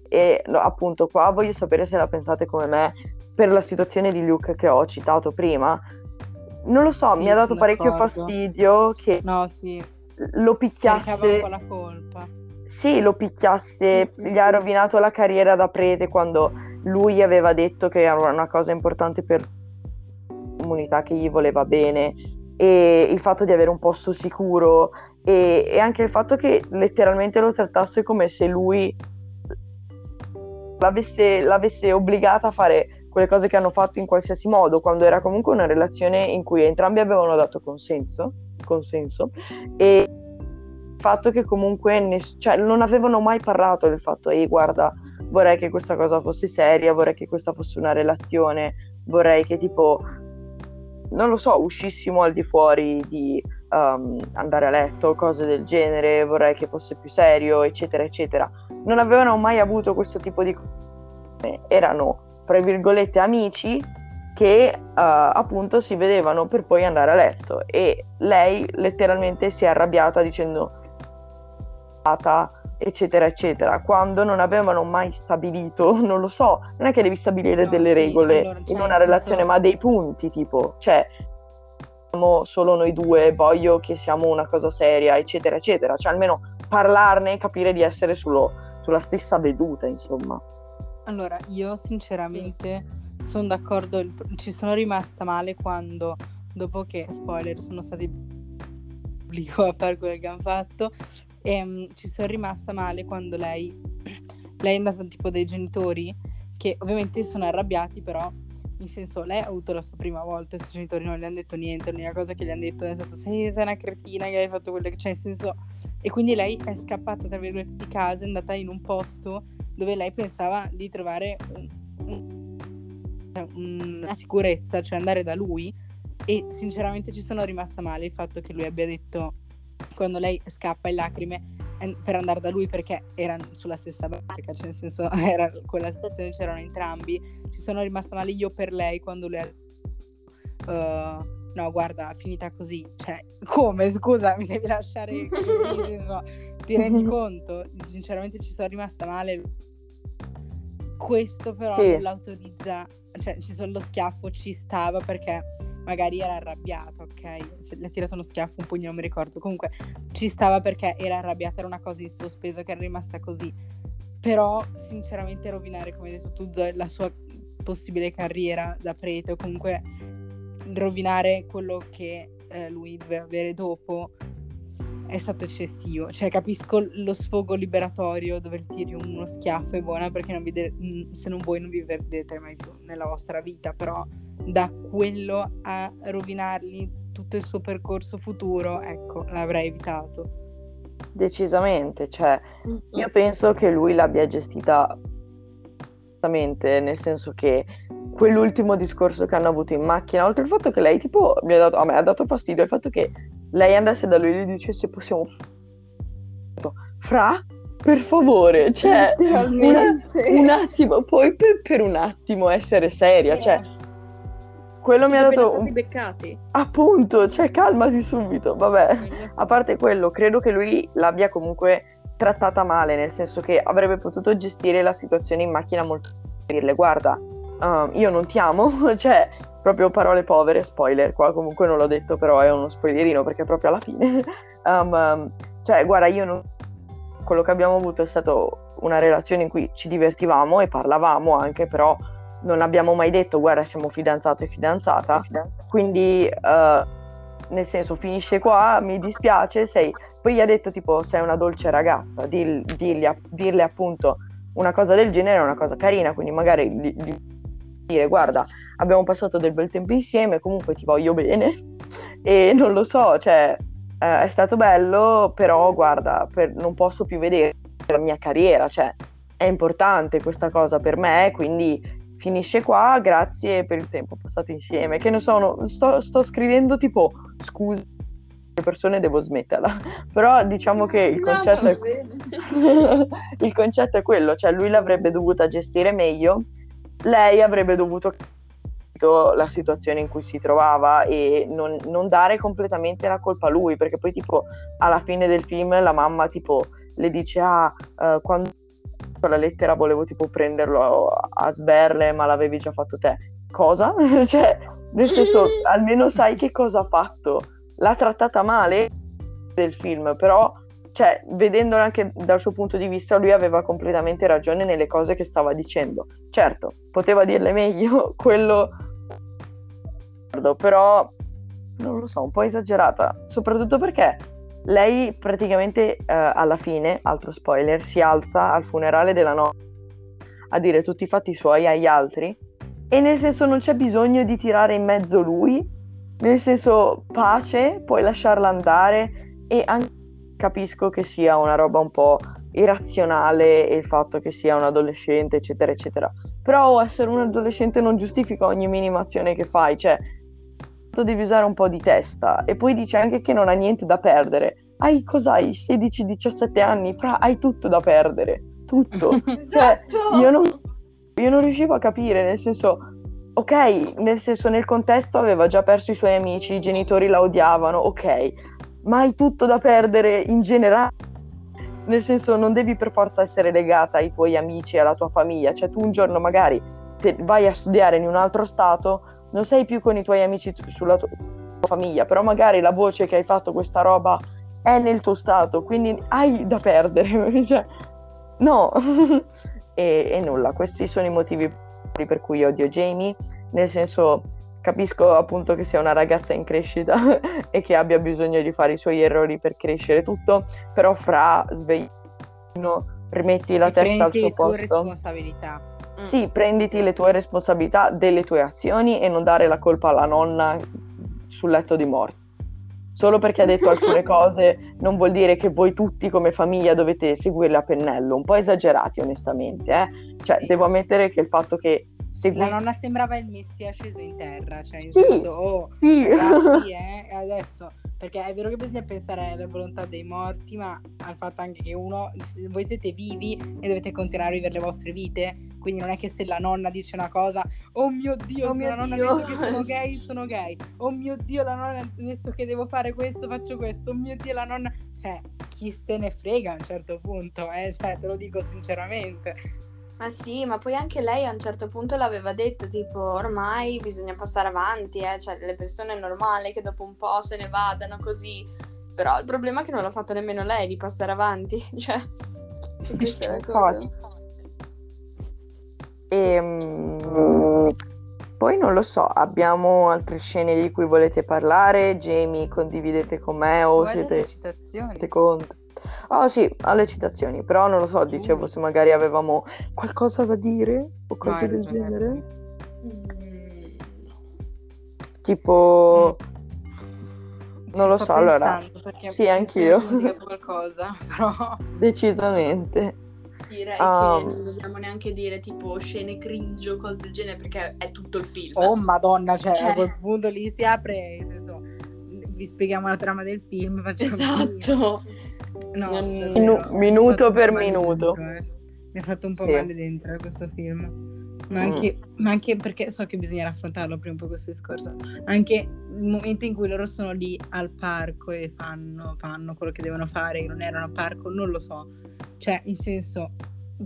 E no, appunto qua voglio sapere se la pensate come me per la situazione di Luke che ho citato prima. Non lo so, sì, mi ha dato parecchio d'accordo. fastidio che no, sì. lo picchiasse... un po' la colpa. Sì, lo picchiasse, gli ha rovinato la carriera da prete quando lui aveva detto che era una cosa importante per comunità che gli voleva bene. E il fatto di avere un posto sicuro e, e anche il fatto che letteralmente lo trattasse come se lui l'avesse, l'avesse obbligata a fare quelle cose che hanno fatto in qualsiasi modo, quando era comunque una relazione in cui entrambi avevano dato consenso, consenso e fatto che comunque ness- cioè, non avevano mai parlato del fatto, ehi guarda, vorrei che questa cosa fosse seria, vorrei che questa fosse una relazione, vorrei che tipo non lo so, uscissimo al di fuori di um, andare a letto, cose del genere, vorrei che fosse più serio, eccetera, eccetera. Non avevano mai avuto questo tipo di. Erano, tra virgolette, amici che uh, appunto si vedevano per poi andare a letto e lei letteralmente si è arrabbiata dicendo eccetera eccetera. Quando non avevano mai stabilito non lo so non è che devi stabilire no, delle sì, regole allora, in cioè, una relazione senso... ma dei punti tipo cioè siamo solo noi due voglio che siamo una cosa seria eccetera eccetera. Cioè almeno parlarne e capire di essere sullo, sulla stessa veduta insomma. Allora io sinceramente sono d'accordo ci sono rimasta male quando dopo che spoiler sono stati pubblico a fare quello che hanno fatto e um, ci sono rimasta male quando lei, lei è andata tipo dai genitori che ovviamente sono arrabbiati, però in senso lei ha avuto la sua prima volta, i suoi genitori non le hanno detto niente, l'unica cosa che gli hanno detto è stato sei, sei una cretina che hai fatto quello che c'è, in senso... E quindi lei è scappata tra virgolette di casa, è andata in un posto dove lei pensava di trovare un, un, cioè, una sicurezza, cioè andare da lui e sinceramente ci sono rimasta male il fatto che lui abbia detto quando lei scappa in lacrime per andare da lui perché erano sulla stessa barca, cioè nel senso era quella situazione c'erano entrambi. Ci sono rimasta male io per lei quando lui ha uh, no, guarda, finita così. Cioè, come? Scusa, mi devi lasciare così, senso, ti rendi conto? Sinceramente ci sono rimasta male. Questo però sì. non l'autorizza, cioè, nel senso lo schiaffo ci stava perché magari era arrabbiata, ok? Se le ha tirato uno schiaffo, un pugno, non mi ricordo. Comunque ci stava perché era arrabbiata, era una cosa in sospeso che era rimasta così. Però, sinceramente, rovinare, come hai detto tu, Zoe, la sua possibile carriera da prete o comunque rovinare quello che eh, lui doveva avere dopo è stato eccessivo. Cioè, capisco lo sfogo liberatorio dove tiri uno schiaffo è buona perché non vi se non voi non vi vedete mai più nella vostra vita, però da quello a rovinargli tutto il suo percorso futuro, ecco, l'avrei evitato. Decisamente, cioè, io penso che lui l'abbia gestita esattamente, nel senso che quell'ultimo discorso che hanno avuto in macchina, oltre al fatto che lei tipo mi ha dato, a me ha dato fastidio il fatto che lei andasse da lui e gli dicesse possiamo fra per favore, cioè un, un attimo, poi per, per, un attimo essere seria, cioè quello mi ha dato un... beccati. appunto, cioè calmasi subito, vabbè. A parte quello, credo che lui l'abbia comunque trattata male, nel senso che avrebbe potuto gestire la situazione in macchina molto dirle guarda, uh, io non ti amo, cioè proprio parole povere, spoiler, qua comunque non l'ho detto, però è uno spoilerino perché proprio alla fine. um, um, cioè, guarda, io non quello che abbiamo avuto è stato una relazione in cui ci divertivamo e parlavamo anche, però non abbiamo mai detto guarda siamo fidanzato e fidanzata, quindi uh, nel senso finisce qua, mi dispiace, sei... Poi gli ha detto tipo sei una dolce ragazza, Dil, dirgli, dirle appunto una cosa del genere è una cosa carina, quindi magari gli, gli dire guarda abbiamo passato del bel tempo insieme, comunque ti voglio bene. E non lo so, cioè eh, è stato bello, però guarda, per, non posso più vedere la mia carriera, cioè è importante questa cosa per me, quindi finisce qua, grazie per il tempo passato insieme, che ne so, no, sto, sto scrivendo tipo scusa le persone devo smetterla però diciamo che il concetto, no, è... il concetto è quello cioè lui l'avrebbe dovuta gestire meglio lei avrebbe dovuto la situazione in cui si trovava e non, non, dare completamente la colpa a lui, perché poi tipo alla fine del film la mamma tipo le dice ah uh, quando la lettera volevo tipo prenderlo a sberle ma l'avevi già fatto te. Cosa? cioè, nel senso, almeno sai che cosa ha fatto. L'ha trattata male del film, però cioè, vedendolo anche dal suo punto di vista, lui aveva completamente ragione nelle cose che stava dicendo. Certo, poteva dirle meglio, quello però non lo so, un po' esagerata, soprattutto perché lei praticamente eh, alla fine, altro spoiler, si alza al funerale della nonna a dire tutti i fatti suoi agli altri. E nel senso non c'è bisogno di tirare in mezzo lui, nel senso pace, puoi lasciarla andare. E anche capisco che sia una roba un po' irrazionale il fatto che sia un adolescente, eccetera, eccetera. Però essere un adolescente non giustifica ogni minima azione che fai, cioè devi usare un po' di testa e poi dice anche che non ha niente da perdere. Hai cos'hai? 16-17 anni, fra hai tutto da perdere, tutto. cioè, esatto. io non, io non riuscivo a capire, nel senso, ok, nel senso nel contesto aveva già perso i suoi amici, i genitori la odiavano, ok, ma hai tutto da perdere in generale. Nel senso, non devi per forza essere legata ai tuoi amici e alla tua famiglia, cioè tu un giorno magari vai a studiare in un altro stato, non sei più con i tuoi amici sulla tua famiglia, però magari la voce che hai fatto questa roba è nel tuo stato, quindi hai da perdere. cioè, no, e, e, nulla, questi sono i motivi per cui odio Jamie, nel senso capisco appunto che sia una ragazza in crescita e che abbia bisogno di fare i suoi errori per crescere tutto, però fra sveglio, rimetti la e testa al suo posto. responsabilità. Mm. Sì, prenditi le tue responsabilità delle tue azioni e non dare la colpa alla nonna sul letto di morte. Solo perché ha detto alcune cose non vuol dire che voi tutti come famiglia dovete seguirle a pennello, un po' esagerati onestamente. Eh? Cioè, devo ammettere che il fatto che segui... La nonna sembrava il messia sceso in terra, cioè in sì, senso, oh, sì. ragazzi, eh, adesso perché è vero che bisogna pensare alla volontà dei morti, ma al fatto anche che uno, voi siete vivi e dovete continuare a vivere le vostre vite, quindi non è che se la nonna dice una cosa, oh mio Dio, oh mio la nonna Dio. ha detto che sono gay, sono gay, oh mio Dio, la nonna ha detto che devo fare questo, faccio questo, oh mio Dio, la nonna... Cioè, chi se ne frega a un certo punto, eh? Cioè, te lo dico sinceramente. Ma sì, ma poi anche lei a un certo punto l'aveva detto, tipo, ormai bisogna passare avanti, eh? cioè le persone è normale che dopo un po' se ne vadano così. Però il problema è che non l'ha fatto nemmeno lei di passare avanti, cioè... questa è la cosa. E, poi non lo so, abbiamo altre scene di cui volete parlare? Jamie, condividete con me o Guarda siete, le citazioni. siete contro? Oh sì, alle citazioni, però non lo so, dicevo se magari avevamo qualcosa da dire o cose hai del genere. Mm, Tipo, Non lo sto so, allora. Sì, anch'io. qualcosa, però... Decisamente. Direi Um. che non dobbiamo neanche dire tipo scene cringe o cose del genere perché è tutto il film. Oh madonna, cioè, Cioè- a quel punto lì si apre, nel senso, vi spieghiamo la trama del film, Esatto. No, Non- Minu- minuto per minuto. dentro, eh. Mi ha fatto un po' Sì. male dentro questo film. Ma Mm. anche, ma anche perché so che bisogna affrontarlo prima un po' questo discorso. Anche il momento in cui loro sono lì al parco e fanno, fanno quello che devono fare, che non erano al parco, non lo so. Cioè, in senso,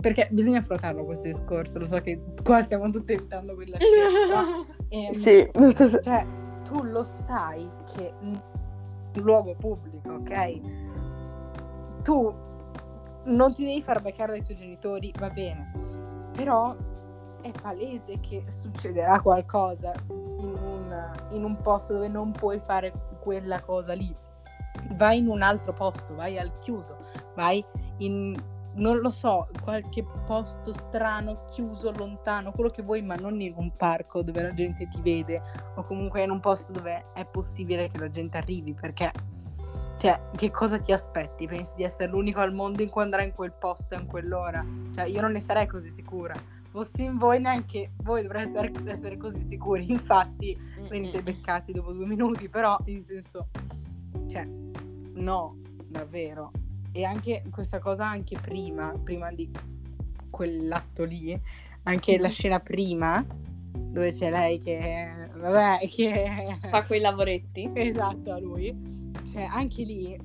perché bisogna affrontarlo questo discorso. Lo so che qua stiamo tutti evitando quella scelta. Ehm, Sì, cioè, tu lo sai che in un luogo pubblico, ok? Tu non ti devi far beccare dai tuoi genitori, va bene. Però è palese che succederà qualcosa in un, in un posto dove non puoi fare quella cosa lì. Vai in un altro posto, vai al chiuso, vai in, non lo so, qualche posto strano, chiuso, lontano, quello che vuoi, ma non in un parco dove la gente ti vede o comunque in un posto dove è possibile che la gente arrivi, perché cioè, che cosa ti aspetti? Pensi di essere l'unico al mondo in cui andrà in quel posto in quell'ora? Cioè, io non ne sarei così sicura. Fossi in voi, neanche voi dovreste essere così sicuri. Infatti, venite beccati dopo due minuti, però in senso, cioè, no, davvero. E anche questa cosa anche prima, prima di quell'atto lì, anche la scena prima, dove c'è lei che, vabbè, che... Fa quei lavoretti. Esatto, a lui. Cioè, anche lì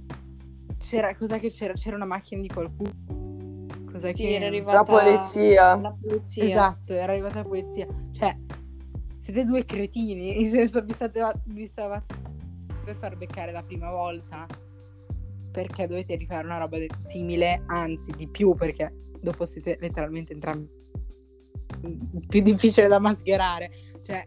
c'era, cos'è che c'era? C'era una macchina di qualcuno. Cos'è Sì, che... era arrivata la polizia. La polizia. Esatto, era arrivata la polizia. Cioè, siete due cretini, in senso vi, state, vi stava per far beccare la prima volta. Perché dovete rifare una roba del- simile, anzi di più, perché dopo siete letteralmente entrambi più difficile da mascherare. Cioè,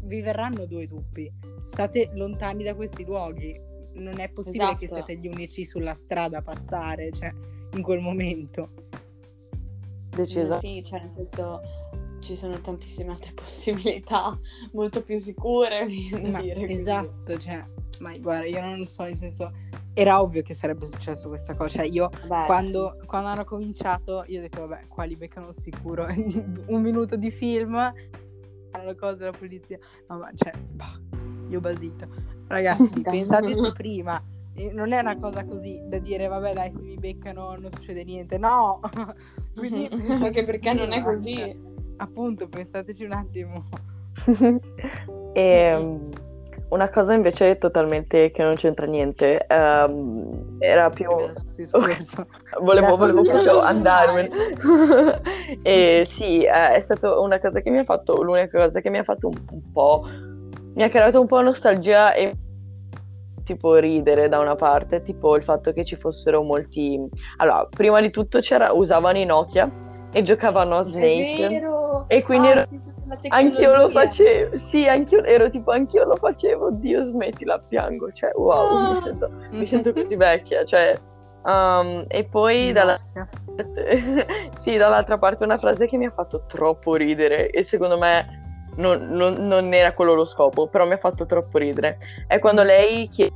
vi verranno due dubbi. State lontani da questi luoghi. Non è possibile che Esatto. siate gli unici sulla strada a passare, cioè, in quel momento. Decisa. Sì, cioè nel senso ci sono tantissime altre possibilità molto più sicure, Ma dire. esatto, cioè, ma guarda, io non so, nel senso, era ovvio che sarebbe successo questa cosa. Cioè, io Vabbè, quando, quando hanno cominciato, io ho detto, vabbè, qua li beccano sicuro. Un minuto di film, fanno le cose della polizia. No, ma cioè, bah, io basito. Ragazzi, pensateci prima. Non è una cosa così da dire, vabbè, dai, se mi beccano non succede niente. No! Quindi, sì. Anche perché non è prima, così. appunto, pensateci un attimo. e mm, una cosa invece totalmente che non c'entra niente. ehm, era più. Discorso. Volevo, volevo andarmene. e sì, eh, è stata una cosa che mi ha fatto, l'unica cosa che mi ha fatto un, un po', mi ha creato un po' nostalgia e tipo ridere da una parte, tipo il fatto che ci fossero molti... Allora, prima di tutto c'era, usavano i Nokia e giocavano a Snake. E quindi Ah, ero- sì, Anch'io lo facevo, sì, anch'io ero tipo, anch'io lo facevo, Dio smettila, piango, cioè wow, mi Ah. sento, mi sento così vecchia, cioè... um, e poi dalla, sì, dall'altra parte una frase che mi ha fatto troppo ridere e secondo me non, non- non era quello lo scopo, però mi ha fatto troppo ridere. È quando lei chiede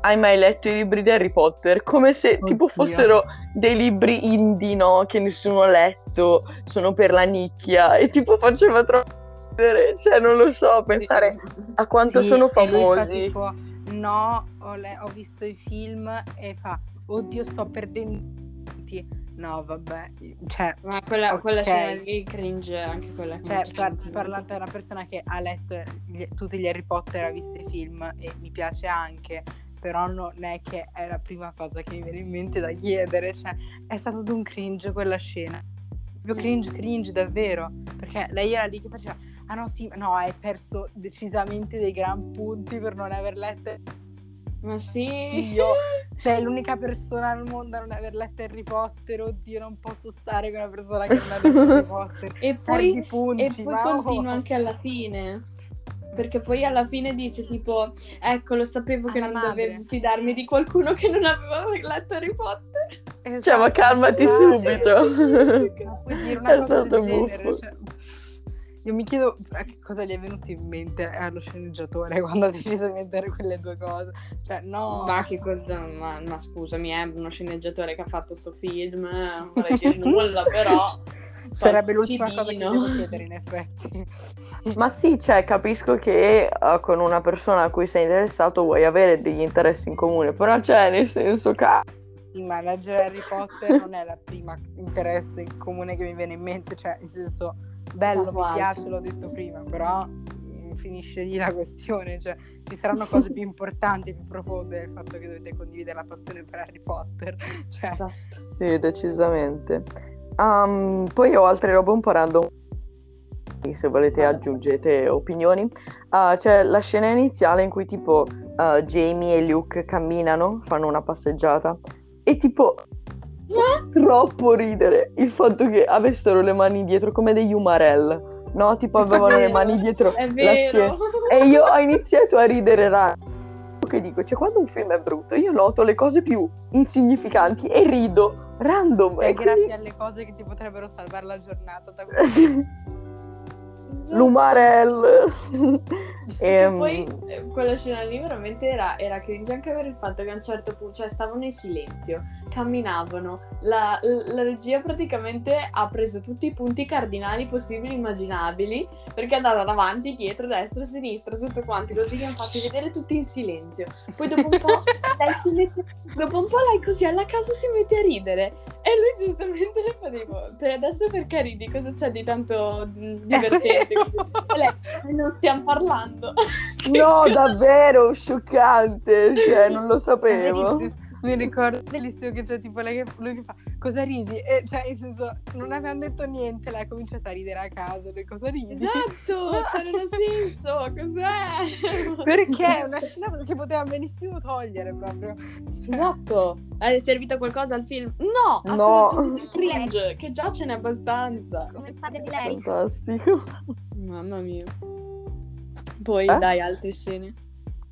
hai mai letto i libri di Harry Potter? Come se tipo Oddio. fossero dei libri indie, no? Che nessuno ha letto, sono per la nicchia e tipo faceva troppo ridere, cioè non lo so, pensare a quanto Sì, sono famosi. tipo, no, ho, le- ho visto i film e fa, oddio sto perdendo... No, vabbè, cioè, Ma quella, quella Ok. scena lì cringe, anche quella cioè par- parlando da una persona che ha letto gli- tutti gli Harry Potter, ha visto i film e mi piace anche, però non è che è la prima cosa che mi viene in mente da chiedere, cioè è stato un cringe quella scena. Proprio cringe, cringe davvero, perché lei era lì che faceva, ah no sì, no, hai perso decisamente dei gran punti per non aver letto Ma sì. io sei l'unica persona al mondo a non aver letto Harry Potter, oddio non posso stare con una persona che non ha letto Harry Potter. E poi, punti, e poi oh. continua anche alla fine. Perché poi alla fine dice tipo, ecco lo sapevo che Alla non madre. dovevo fidarmi di qualcuno che non aveva letto Harry Potter. Esatto, Cioè, ma calmati esatto. subito. Ma puoi dire una È cosa del genere, buffo. cioè, Io mi chiedo a che cosa gli è venuto in mente allo sceneggiatore quando ha deciso di mettere quelle due cose. Cioè, no. Ma che cosa, ma, ma scusami, è uno sceneggiatore che ha fatto sto film, non vorrei dire nulla, però... Sarebbe l'ultima cosa che devo chiedere, in effetti. Ma sì, cioè, capisco che uh, con una persona a cui sei interessato vuoi avere degli interessi in comune, però cioè, nel senso che... Sì, ma leggere Harry Potter non è la prima interesse in comune che mi viene in mente, cioè, nel senso, bello, mi piace, l'ho detto prima, però mm, finisce lì la questione, cioè, ci saranno cose più importanti, più profonde del fatto che dovete condividere la passione per Harry Potter, cioè... Esatto. Sì, decisamente. Um, poi ho altre robe un po' random. Se volete Vada. aggiungete opinioni. Ah, c'è la scena iniziale in cui tipo ah, Jamie e Luke camminano, fanno una passeggiata e tipo troppo ridere il fatto che avessero le mani dietro come degli umarell. No, tipo avevano le vero, mani dietro È la schiena. E io ho iniziato a ridere random. Che dico, cioè quando un film è brutto io noto le cose più insignificanti e rido random. E E quindi- grazie alle cose che ti potrebbero salvare la giornata da Sì, Esatto. L'umarell. E Ehm, poi eh, quella scena lì veramente era, era cringe anche per il fatto che a un certo punto, cioè stavano in silenzio, camminavano, la, la regia praticamente ha preso tutti i punti cardinali possibili e immaginabili perché è andata davanti, dietro, destra, sinistra, tutto quanti, così li hanno fatti vedere tutti in silenzio. Poi dopo un po' lei si mette, dopo un po' lei così alla caso si mette a ridere e lui giustamente le fa tipo, "Te adesso perché ridi? Cosa c'è di tanto mm, divertente? Lei, "Eh, non stiamo parlando. No, davvero, scioccante, cioè non lo sapevo. Mi ricordo bellissimo che c'è tipo lei che, lui che fa cosa ridi? E cioè, in senso, non avevamo detto niente, lei ha cominciato a ridere a caso. Lei, cosa ridi? Esatto, cioè non ha senso, cos'è? Perché è una scena che poteva benissimo togliere proprio. Esatto. È servito qualcosa al film? No, ha No. cringe, che già ce n'è abbastanza. come il padre di lei. Fantastico. Mamma mia. Poi Eh? dai, altre scene.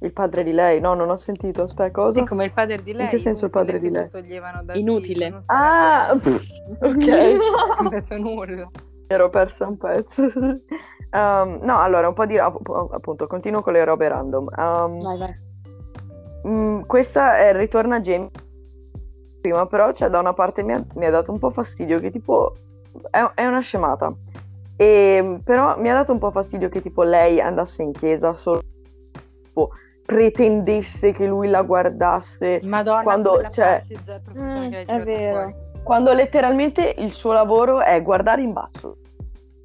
Il padre di lei, no, non ho sentito, aspetta, cosa? Sì, come il padre di lei. che senso il padre di lei? toglievano da Inutile. Ah, pff, ok, Non ho detto nulla. ero persa un pezzo. Um, no, allora, un po' di... app- appunto, continuo con le robe random. Um, Vai, vai. Mm, questa è ritorna a Jamie prima, però cioè, da una parte mi ha, mi ha dato un po' fastidio che tipo è, è una scemata. E, però mi ha dato un po' fastidio che tipo lei andasse in chiesa solo tipo, pretendesse che lui la guardasse Madonna, Quando quella c'è- parte già è proprio quella Mm, è vero. quando letteralmente il suo lavoro è guardare in basso.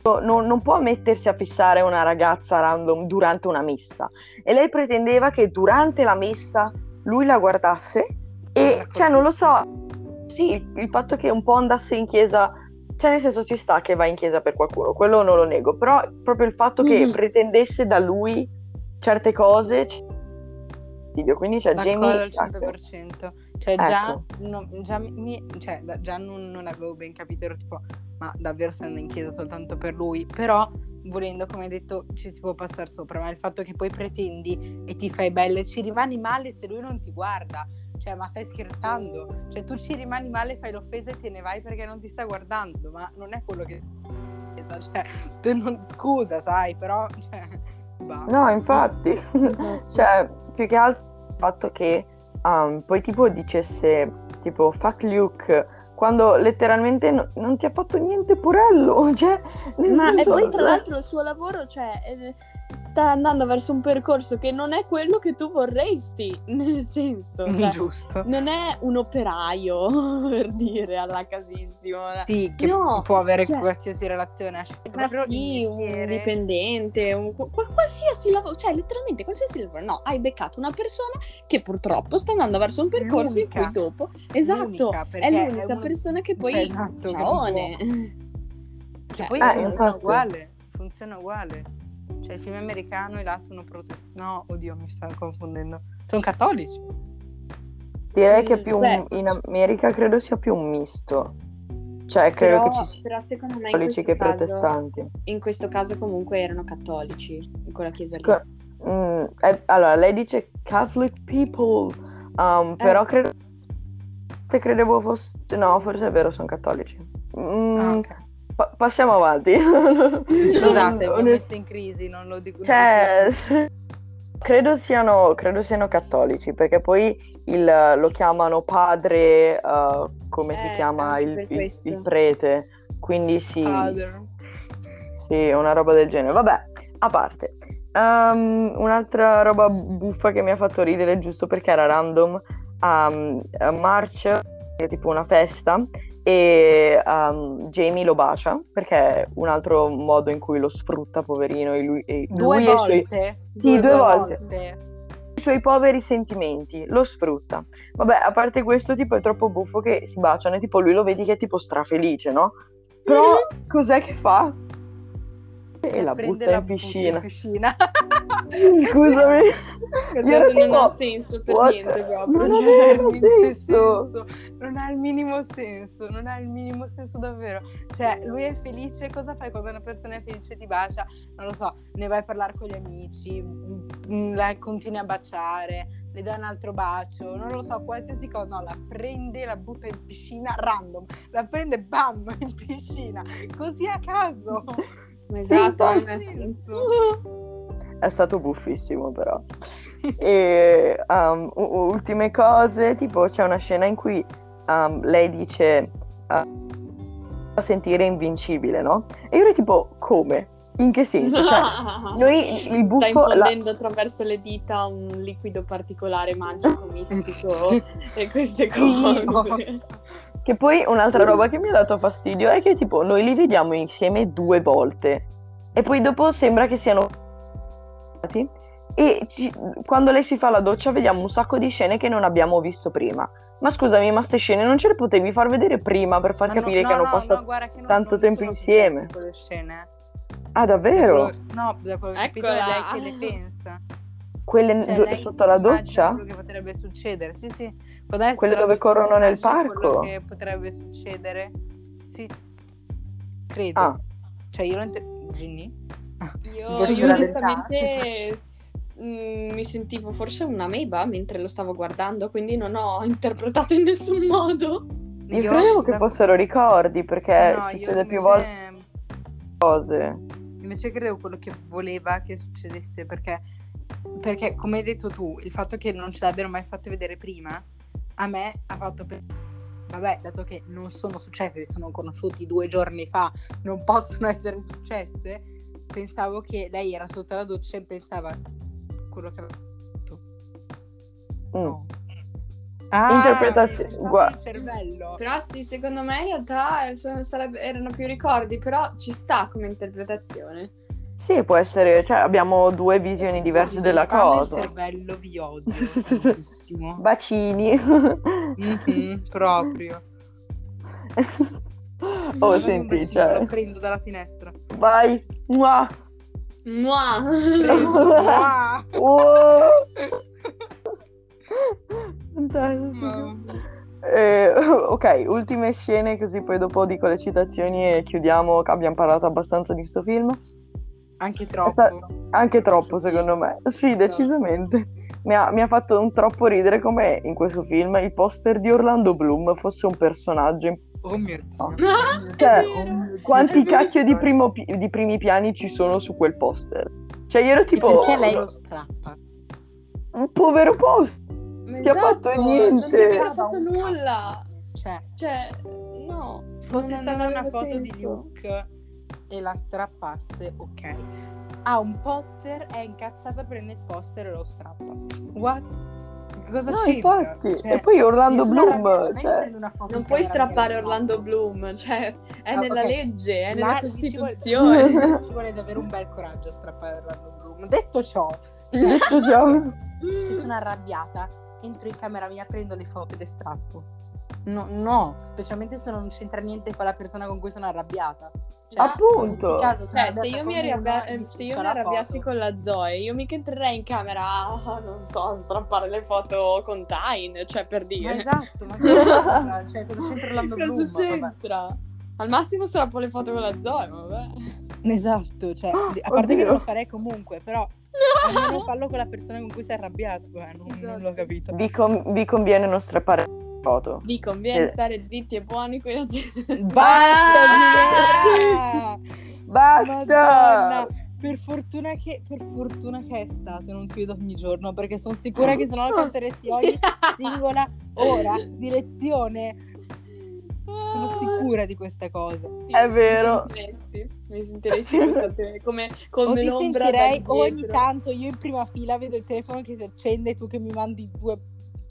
Non, non può mettersi a fissare una ragazza random durante una messa. E lei pretendeva che durante la messa lui la guardasse e, cioè, non lo so, sì, il, il fatto che un po' andasse in chiesa, cioè nel senso ci sta che va in chiesa per qualcuno, quello non lo nego, però proprio il fatto che Mhm. pretendesse da lui certe cose, fastidio. quindi cioè D'accordo Jamie... al 100%. Cioè, già, Ecco. no- già, mi- cioè, già non, non avevo ben capito, ero tipo, ma davvero stai andando in chiesa soltanto per lui? Però, volendo, come hai detto, ci si può passare sopra, ma il fatto che poi pretendi e ti fai belle, ci rimani male se lui non ti guarda. Cioè, ma stai scherzando? Cioè, tu ci rimani male, fai l'offesa e te ne vai perché non ti sta guardando, ma non è quello che... Cioè, non- scusa, sai, però... Cioè. No, infatti, cioè, più che altro il fatto che um, poi tipo dicesse tipo fuck Luke quando letteralmente no- non ti ha fatto niente purello, cioè, Ma e senso- poi tra l'altro il suo lavoro, cioè, eh, sta andando verso un percorso che non è quello che tu vorresti, nel senso, cioè, Giusto. non è un operaio, per dire, alla casissimo. Sì, che No, può avere cioè- qualsiasi relazione. Ma sì, un dipendente, un, qual- qualsiasi lavoro, cioè letteralmente qualsiasi lavoro. No, hai beccato una persona che purtroppo sta andando verso un percorso in L'unica. cui dopo, esatto, L'unica, è l'unica uno- persona che poi, esatto, ciaone. Che Cioè, poi Ah, funziona infatti. uguale. Funziona uguale. Cioè, il film americano e là sono protestanti. No, oddio, mi stavo confondendo. Sono cattolici. Direi che più beh. in America credo sia più un misto. Cioè, credo però, che ci siano però secondo me in cattolici questo, che caso, protestanti. in questo caso comunque erano cattolici, in quella chiesa lì. Co- mm, eh, allora, lei dice Catholic people, um, però Eh. credo credevo fosse no, forse è vero, sono cattolici. Mm, Ah, ok. Pa- passiamo avanti. Scusate, ho messo in crisi, non lo dico. Cioè, credo siano, credo siano cattolici, perché poi il- lo chiamano padre, eh, come si Eh, chiama anche il, il- il prete. Quindi sì, Father. sì, una roba del genere. Vabbè, a parte. Ehm, un'altra roba buffa che mi ha fatto ridere, giusto perché era random, um, a March, è tipo una festa, e um, Jamie lo bacia, perché è un altro modo in cui lo sfrutta, poverino, e lui, e Due lui e i suoi, volte? Sì, due volte. volte. i suoi poveri sentimenti, lo sfrutta. Vabbè, a parte questo, tipo, è troppo buffo che si baciano, e tipo, lui lo vedi che è tipo strafelice, no? Però, cos'è che fa? E la butta la in piscina. piscina. Scusami. Io ero non tipo, ha senso per what? niente proprio. Non cioè. aveva Niente senso. Non ha il minimo senso, non ha il minimo senso davvero. Cioè, lui è felice, cosa fai quando una persona è felice ti bacia? Non lo so, ne vai a parlare con gli amici, mm, la continui a baciare, le dai un altro bacio, non lo so, qualsiasi cosa. No, la prende, la butta in piscina random, la prende bam in piscina, così a caso. Esatto, ha sì. senso. È stato buffissimo, però. E um, u- ultime cose, tipo c'è una scena in cui um, lei dice uh, a sentire invincibile, no? E io ero tipo, come? In che senso? Cioè, noi il Sta buffo... la- infondendo attraverso le dita un liquido particolare magico, mistico e queste cose. Che poi un'altra roba che mi ha dato fastidio è che tipo noi li vediamo insieme due volte e poi dopo sembra che siano e ci- quando lei si fa la doccia vediamo un sacco di scene che non abbiamo visto prima. Ma scusami, ma queste scene non ce le potevi far vedere prima per far Ma no- capire no, che hanno no, passato... no, guarda che non- tanto non tempo insieme. Ah, Da davvero? quello- no, da quello che ho capito è Eccola. lei che le pensa. Quelle Cioè, sotto la doccia? quello che potrebbe succedere, sì, sì. Quelle dove corrono nel immagina quello parco? che potrebbe succedere. Sì. Credo. Ah, Cioè, io non te... Ginny? Io, io onestamente mm, mi sentivo forse una meba mentre lo stavo guardando, quindi non ho interpretato in nessun modo. io credevo che fossero ricordi perché No, io succede più invece- volte cose. Invece credevo quello che voleva che succedesse perché, perché, come hai detto tu, il fatto che non ce l'abbiano mai fatto vedere prima, a me ha fatto pensare, vabbè, dato che non sono successe, si sono conosciuti due giorni fa, non possono essere successe, pensavo che lei era sotto la doccia e pensava quello che aveva fatto. Mm. No. Ah, Interpretazio- mi è gua- cervello. Però sì, secondo me in realtà sono- sarebbe- erano più ricordi, però ci sta come interpretazione. Sì, può essere, cioè abbiamo due visioni diverse della cosa. Il cervello vi odio tantissimo. Bacini. Mhm, proprio. oh, che senti, bacino, cioè, Lo prendo dalla finestra. vai. Mua. Mua! Mua. Oh. Fantastico. Eh, ok, ultime scene così poi dopo dico le citazioni e chiudiamo, che abbiamo parlato abbastanza di sto film. Anche troppo. sta- Anche troppo secondo me. Sì, decisamente. Mi ha, mi ha fatto un troppo ridere come in questo film il poster di Orlando Bloom fosse un personaggio in Oh mio Dio. Ah, Cioè. Quanti È vero. cacchio di, primo pi- di primi piani ci sono su quel poster? Cioè, io ero tipo. Perché lei lo strappa? Un povero poster. Ma ti ha fatto esatto, niente. Non ti ha fatto nulla. Cioè, Cioè, no. fosse non- stata una foto di senso. Luke e la strappasse, ok. Ha un poster, è incazzata, prende il poster e lo strappa. What? Cosa No, infatti. Cioè, e poi Orlando Bloom. Cioè, Non puoi strappare Orlando. Bloom, cioè è Ah, nella ok. legge, è nella ci vuole- Costituzione. Ci vuole davvero un bel coraggio a strappare Orlando Bloom. Detto ciò, detto ciò. se sono arrabbiata, entro in camera mia, prendo le foto e le strappo. No, no, specialmente se non c'entra niente con la persona con cui sono arrabbiata. Cioè, Appunto. caso Cioè, se io mi, con arrabbia- eh, se io mi la arrabbiassi foto. con la Zoe, io mica entrerei in camera a, non so, a strappare le foto con Tyne, cioè per Ma dire. esatto, ma c'entra? Cioè, cosa c'entra Bloom? Cosa Vabbè. c'entra? Al massimo strappo le foto con la Zoe, ma vabbè. Esatto, cioè, a parte che Oddio. non lo farei comunque, però almeno fallo con la persona con cui sei arrabbiato. Beh, non, non l'ho Esatto. capito. Vi, con- vi conviene non strappare foto. Vi conviene Sì. stare zitti e buoni qui la gente. Basta! Per fortuna, che, per fortuna che è estate, non ti vedo ogni giorno, perché sono sicura che se no la canteresti ogni singola ora di lezione. Sono sicura di questa cosa. Sì, È vero. Mi sentiresti, mi sentiresti questa te- come, O come ti l'ombra sentirei ogni tanto io in prima fila vedo il telefono che si accende e tu che mi mandi due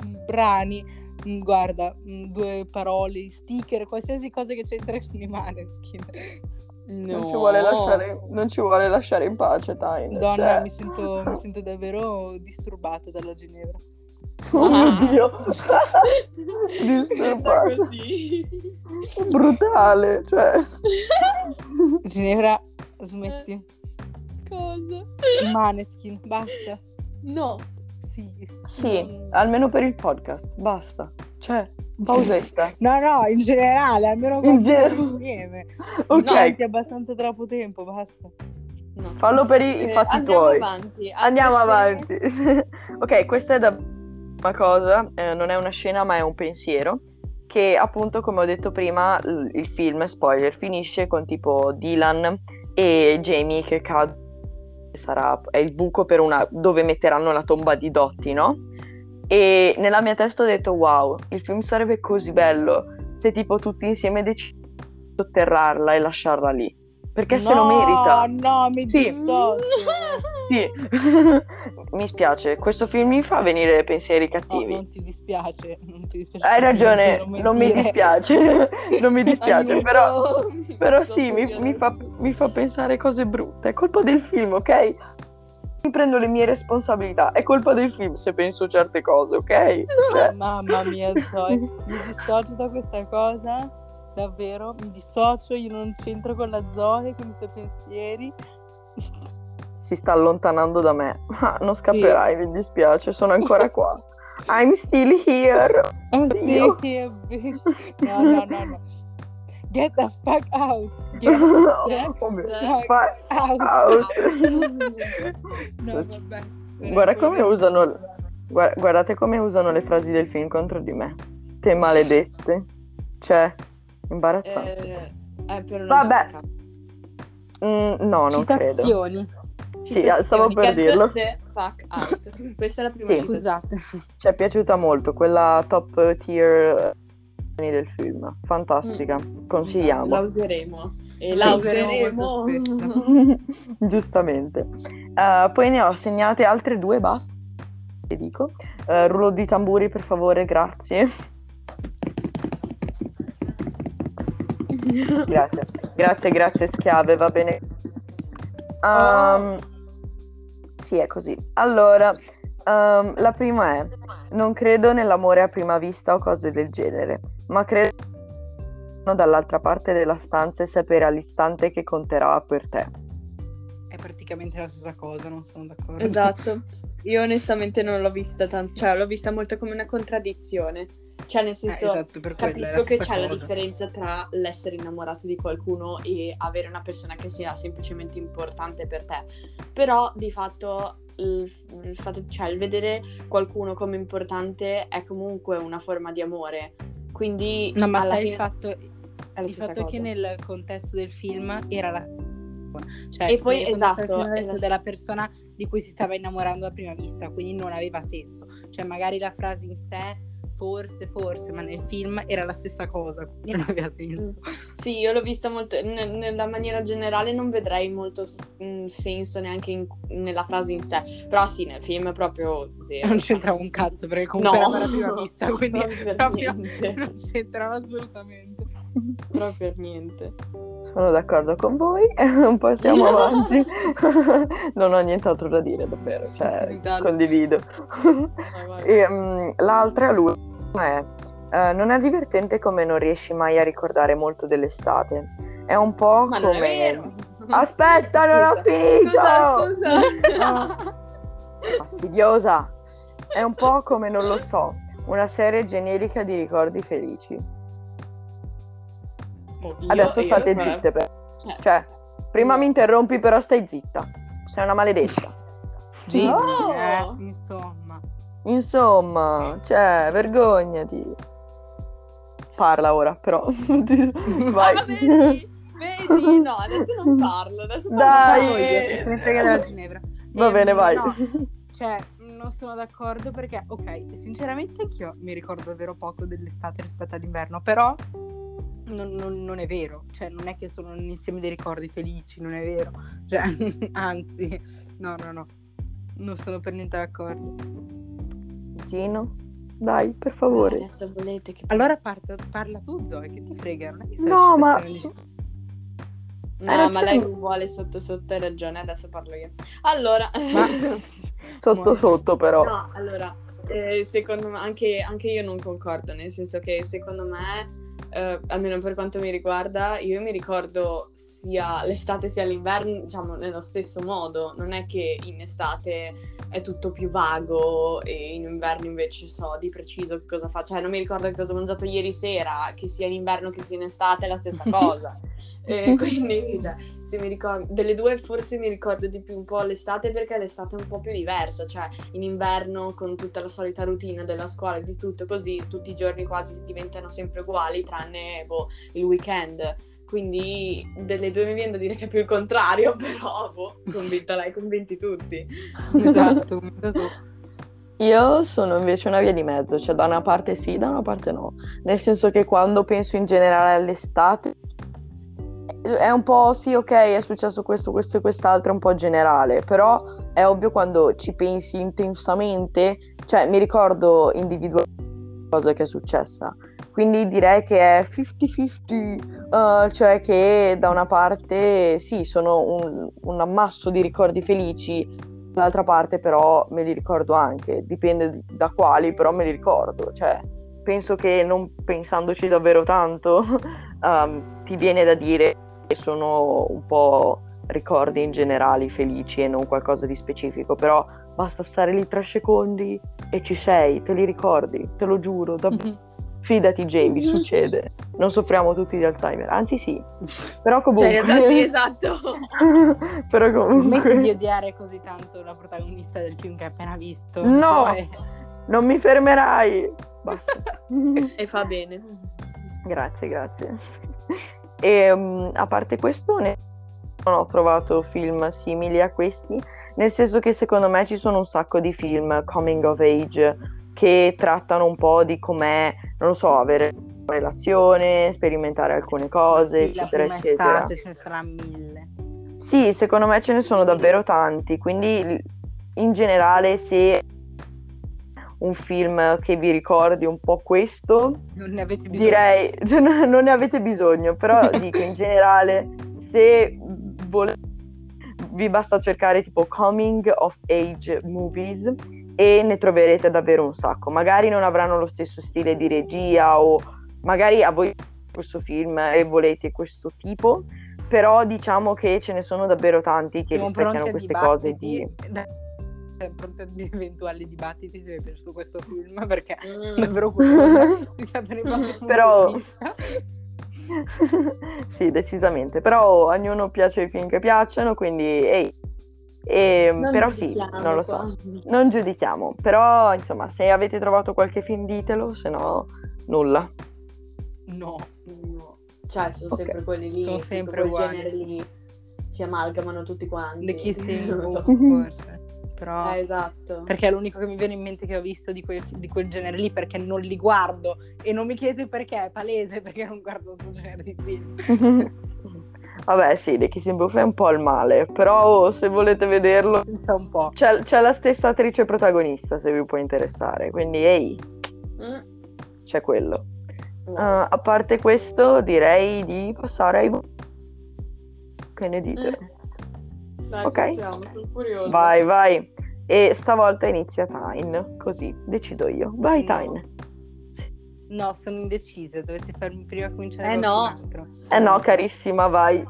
mm, brani, mm, guarda, mm, due parole, sticker, qualsiasi cosa che c'entra con i Maneskin. Non, ci vuole lasciare, non ci vuole lasciare in pace, Tyne. Donna, cioè. mi, sento, mi sento davvero disturbata dalla Ginevra. Oh mio Dio! Diventa Disturbato. così. Brutale, cioè. Ginevra, smetti. Cosa? I Maneskin, basta. No. Sì. Sì, almeno per il podcast, basta. Cioè, pausetta. No, no, in generale, almeno In siamo insieme. Ok, No, è abbastanza troppo tempo, basta. no. fallo per i, i Eh, fatti andiamo tuoi. avanti. Andiamo avanti. ok, questa è da una cosa, eh, non è una scena ma è un pensiero, che appunto come ho detto prima l- il film, spoiler, finisce con tipo Dylan e Jamie che cadono, sarà, è il buco per una, dove metteranno la tomba di Dotti, no? E nella mia testa ho detto wow, il film sarebbe così bello se tipo tutti insieme decidono di sotterrarla e lasciarla lì, perché se lo merita. No, mi Sì. Sì, mi spiace, questo film mi fa venire pensieri No, cattivi. non ti dispiace, non ti dispiace. Hai ragione, non mi dispiace, non mi dispiace, Aiuto, però, mi però dissocio sì, mi, mi fa, mi fa pensare cose brutte, è colpa del film, ok? Mi prendo le mie responsabilità, è colpa del film se penso certe cose, ok? Cioè, Mamma mia, Zoe, mi dissocio da questa cosa, davvero, mi dissocio, io non c'entro con la Zoe, con i suoi pensieri. si sta allontanando da me, ma non scapperai, mi dispiace, sono ancora qua. I'm still here. I'm still here, bitch. No, no, no, no. Get the fuck out. Get Oh mio- the fa- out. out. No, vabbè. Guarda come usano, gua- guardate come usano le frasi del film contro di me. Ste maledette. Cioè, imbarazzante. Eh, eh, però non Vabbè. Mm, no, non credo. Citazioni. Sì, ah, stavo per Get dirlo. the fuck out. Questa è la prima Sì. Scusate. Ci è piaciuta molto quella top tier eh, del film. Fantastica. Consigliamo. La useremo. E la useremo Giustamente. Eh, poi ne ho segnate altre due, basta. Che dico. Eh, rullo di tamburi, per favore, grazie. Grazie, grazie, grazie schiave, va bene. Ehm, Sì, è così. Allora, ehm, la prima è, non credo nell'amore a prima vista o cose del genere, ma credo dall'altra parte della stanza e sapere all'istante che conterà per te. È praticamente la stessa cosa, non sono d'accordo. Esatto. Io onestamente non l'ho vista tanto, cioè l'ho vista molto come una contraddizione. Cioè nel Eh, senso, esatto, è la capisco che c'è la cosa. differenza tra l'essere innamorato di qualcuno e avere una persona che sia semplicemente importante per te. Però di fatto il, il fatto, cioè il vedere qualcuno come importante è comunque una forma di amore. Quindi No, ma sai il fine fatto, è la il fatto che nel contesto del film era la cioè E poi, esatto, la- della persona di cui si stava innamorando a prima vista, quindi non aveva senso. Cioè magari la frase in sé forse, forse, ma nel film era la stessa cosa, quindi non aveva senso. Sì, io l'ho vista molto, ne- nella maniera generale non vedrei molto s- mh, senso neanche in- nella frase in sé, però sì, nel film proprio zero. Non c'entrava un cazzo perché comunque No. era la prima vista, quindi Proprio per proprio niente. non c'entrava assolutamente. Proprio niente. Sono d'accordo con voi, passiamo avanti. non ho nient'altro da dire, davvero, cioè, Esatto. condivido. Vai, vai. E, mm, l'altra, l'ultima, è, eh, non è divertente come non riesci mai a ricordare molto dell'estate. È un po' Ma come... non è vero. Aspetta, non ho finito! Scusa, scusa. Fastidiosa! È un po' come, non lo so, una serie generica di ricordi felici. Io- Adesso io state farei- zitte, per- Cioè, cioè, prima mi interrompi, però stai zitta. Sei una maledetta. Sì, No! eh, insomma. Insomma, cioè, vergognati. parla ora, però. Vai. Ah, vedi? Vedi? No, adesso non parlo. Adesso parlo Dai. solo io. Che se ne frega della Ginevra. Va Ehm, bene, vai. no, cioè, non sono d'accordo perché, ok, sinceramente anch'io mi ricordo davvero poco dell'estate rispetto all'inverno, però non, non- non è vero, cioè non è che sono un insieme dei ricordi felici, non è vero, cioè, anzi, no, no, no, non sono per niente d'accordo. Gino, dai, per favore. Adesso volete che... Allora parta- parla tu, Zoe, che ti frega, non è che No, ma... No, ma lei non vuole sotto sotto, hai ragione, adesso parlo io. Allora... Ma- Sotto sotto, però. No, allora, eh, secondo me, anche, anche io non concordo, nel senso che secondo me, eh, almeno per quanto mi riguarda, io mi ricordo sia l'estate sia l'inverno, diciamo, nello stesso modo. Non è che in estate è tutto più vago e in inverno invece so di preciso che cosa faccio. Cioè, non mi ricordo che cosa ho mangiato ieri sera, che sia in inverno che sia in estate è la stessa cosa. E quindi, cioè, se mi ricordo, delle due forse mi ricordo di più un po' l'estate perché l'estate è un po' più diversa, cioè in inverno con tutta la solita routine della scuola e di tutto così, tutti i giorni quasi diventano sempre uguali tranne boh, il weekend. Quindi delle due mi viene da dire che è più il contrario, però boh, convinta lei, convinti tutti. Esatto, tu. Io sono invece una via di mezzo, cioè da una parte sì, da una parte no. Nel senso che quando penso in generale all'estate è un po' sì, ok, è successo questo, questo e quest'altro, è un po' generale, però è ovvio quando ci pensi intensamente, cioè mi ricordo individualmente cosa che è successa. Quindi direi che è 50-50, eh, cioè che da una parte sì, sono un, un ammasso di ricordi felici, dall'altra parte però me li ricordo anche, dipende da quali, però me li ricordo, cioè penso che non pensandoci davvero tanto ehm, ti viene da dire sono un po' ricordi in generale felici e non qualcosa di specifico, però basta stare lì tre secondi e ci sei, te li ricordi, te lo giuro, davvero. Fidati Jamie, succede. Non soffriamo tutti di Alzheimer, anzi sì. Però comunque... Cioè, in realtà sì, esatto. Però comunque... Smetti di odiare così tanto la protagonista del film che hai appena visto. No! Zoe. Non mi fermerai! Basta. E fa bene. grazie, grazie. E mm, a parte questo, ne- non ho trovato film simili a questi, nel senso che secondo me ci sono un sacco di film coming of age che trattano un po' di com'è, non lo so, avere una relazione, sperimentare alcune cose, Sì, eccetera, eccetera. estate ce ne sarà mille. Sì, secondo me ce ne sono davvero tanti, quindi in generale se un film che vi ricordi un po' questo, Non ne avete bisogno. direi non ne avete bisogno, però dico in generale se volete vi basta cercare tipo coming of age movies e ne troverete davvero un sacco. Magari non avranno lo stesso stile di regia o magari a voi questo film e volete questo tipo, però diciamo che ce ne sono davvero tanti che Siamo a queste cose di. Da- pronti ad eventuali dibattiti se vi è piaciuto questo film perché Mm. è davvero curiosa di sapere punti Però- sì, decisamente, però a ognuno piace i film che piacciono, quindi ehi. E, Non però sì, non lo qua. so. Non giudichiamo, però insomma, se avete trovato qualche film ditelo, se no nulla. No, No. Cioè, sono Ok. sempre quelli lì. Sono sempre quel genere lì. Si amalgamano tutti quanti. The Kissing Non lo so. Booth forse. Però Eh, esatto. perché è l'unico che mi viene in mente che ho visto di, quel- di quel genere lì perché non li guardo e non mi chiedete perché, è palese perché non guardo questo genere di film. Vabbè, sì, The Kissing Booth è un po' il male, però se volete vederlo Senza un po'. c'è, c'è la stessa attrice protagonista, se vi può interessare, quindi ehi, Mm. c'è quello. No. Uh, a parte questo, direi di passare ai Che ne dite? Dai, ok. possiamo, sono curiosa. Vai, vai. E stavolta inizia Tyne, così decido io. Vai, No. Tyne. No, sono indecisa, dovete farmi prima cominciare Eh, no. altro. Eh no, carissima, vai.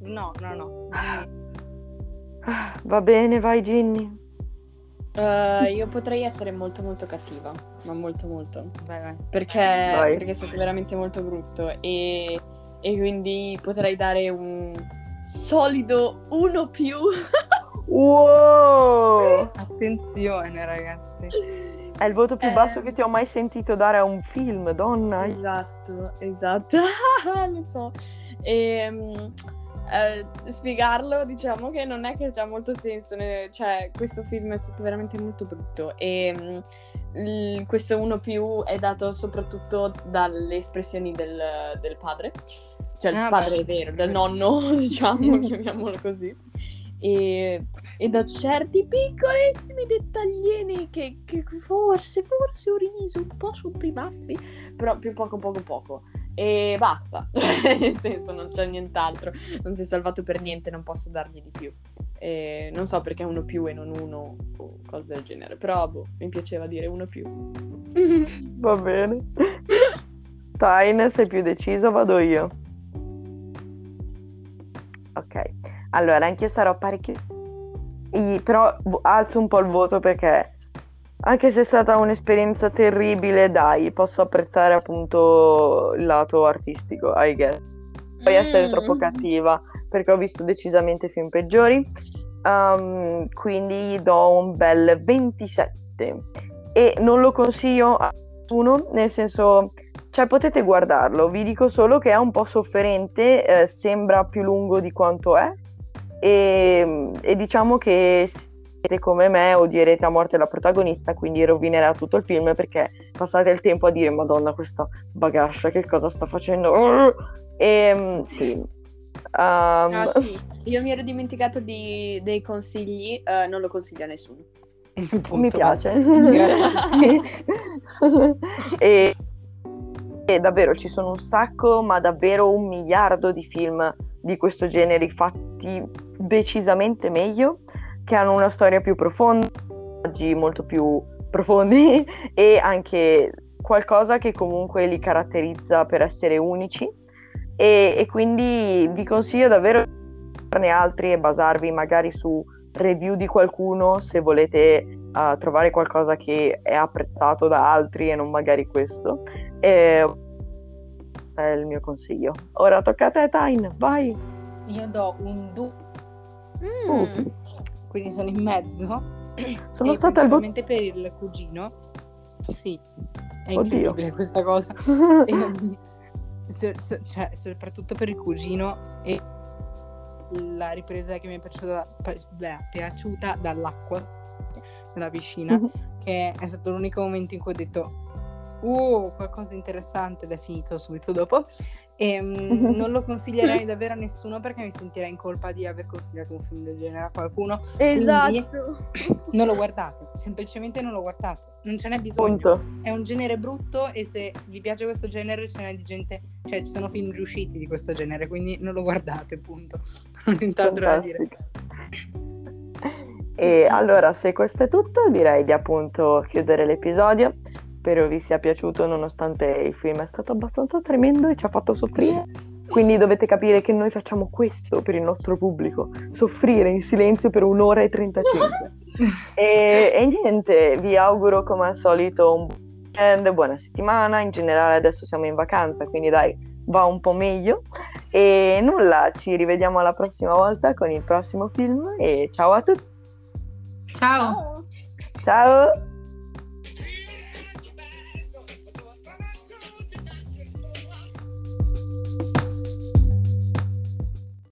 No, no, no. Va bene, vai, Ginny. Eh, io potrei essere molto molto cattiva, ma molto molto. Vai, vai. Perché, Vai. perché è stato veramente molto brutto e, e quindi potrei dare un solido uno più. Wow! Attenzione, ragazzi. È il voto più Eh. basso che ti ho mai sentito dare a un film, donna. Esatto, esatto, lo so. E, mm, eh, spiegarlo, diciamo che non è che c'ha molto senso, ne- cioè questo film è stato veramente molto brutto e mm, il- questo uno più è dato soprattutto dalle espressioni del, del padre, cioè il Ah, padre beh. vero, del nonno, diciamo, chiamiamolo così. E, e da certi piccolissimi dettagliini che, che forse, forse ho riso un po' sotto i baffi, però più poco, poco, poco. E basta, nel senso non c'è nient'altro, non si è salvato per niente, non posso dargli di più. E non so perché uno più e non uno o cose del genere, però boh, mi piaceva dire uno più. Va bene. Tyne, sei più deciso? Vado io. Ok. Allora, anch'io sarò parecchio... I- Però alzo un po' il voto perché anche se è stata un'esperienza terribile, dai, posso apprezzare appunto il lato artistico, I guess. Puoi essere Mm. troppo cattiva perché ho visto decisamente film peggiori. Um, quindi do un bel 27 e non lo consiglio a nessuno, nel senso, cioè potete guardarlo, vi dico solo che è un po' sofferente, eh, sembra più lungo di quanto è e, e diciamo che se siete come me odierete a morte la protagonista, quindi rovinerà tutto il film perché passate il tempo a dire Madonna questa bagascia che cosa sta facendo? E mm, sì. Um, Ah sì, io mi ero dimenticato di- dei consigli, eh, non lo consiglio a nessuno. Punto, mi piace. Grazie. e, e davvero ci sono un sacco, ma davvero un miliardo di film di questo genere fatti decisamente meglio, che hanno una storia più profonda, personaggi molto più profondi e anche qualcosa che comunque li caratterizza per essere unici. E, e quindi vi consiglio davvero di farne altri e basarvi magari su review di qualcuno se volete uh, trovare qualcosa che è apprezzato da altri e non magari questo. E questo è il mio consiglio. Ora tocca a te, Tain, vai. Io do un 2, Mm. quindi sono in mezzo. Sono e stata al principalmente per il cugino. Sì, è Oddio. incredibile questa cosa. E, so- so- cioè, soprattutto per il cugino e la ripresa che mi è piaciuta, beh, piaciuta dall'acqua della piscina, che è stato l'unico momento in cui ho detto uh, qualcosa di interessante ed è finito subito dopo. E, mm, non lo consiglierei davvero a nessuno perché mi sentirei in colpa di aver consigliato un film del genere a qualcuno. Esatto. Non lo guardate, semplicemente non lo guardate. Non ce n'è bisogno. Punto. È un genere brutto e se vi piace questo genere ce n'è di gente, cioè ci sono film riusciti di questo genere, quindi non lo guardate, punto. Non ho nient'altro da dire. E allora, se questo è tutto, direi di appunto chiudere l'episodio. Spero vi sia piaciuto, nonostante il film è stato abbastanza tremendo e ci ha fatto soffrire. Quindi dovete capire che noi facciamo questo per il nostro pubblico, soffrire in silenzio per un'ora e 35. e, e niente, vi auguro come al solito un buon weekend, buona settimana. In generale adesso siamo in vacanza, quindi dai, va un po' meglio. E nulla, ci rivediamo alla prossima volta con il prossimo film e ciao a tutti. Ciao! Ciao!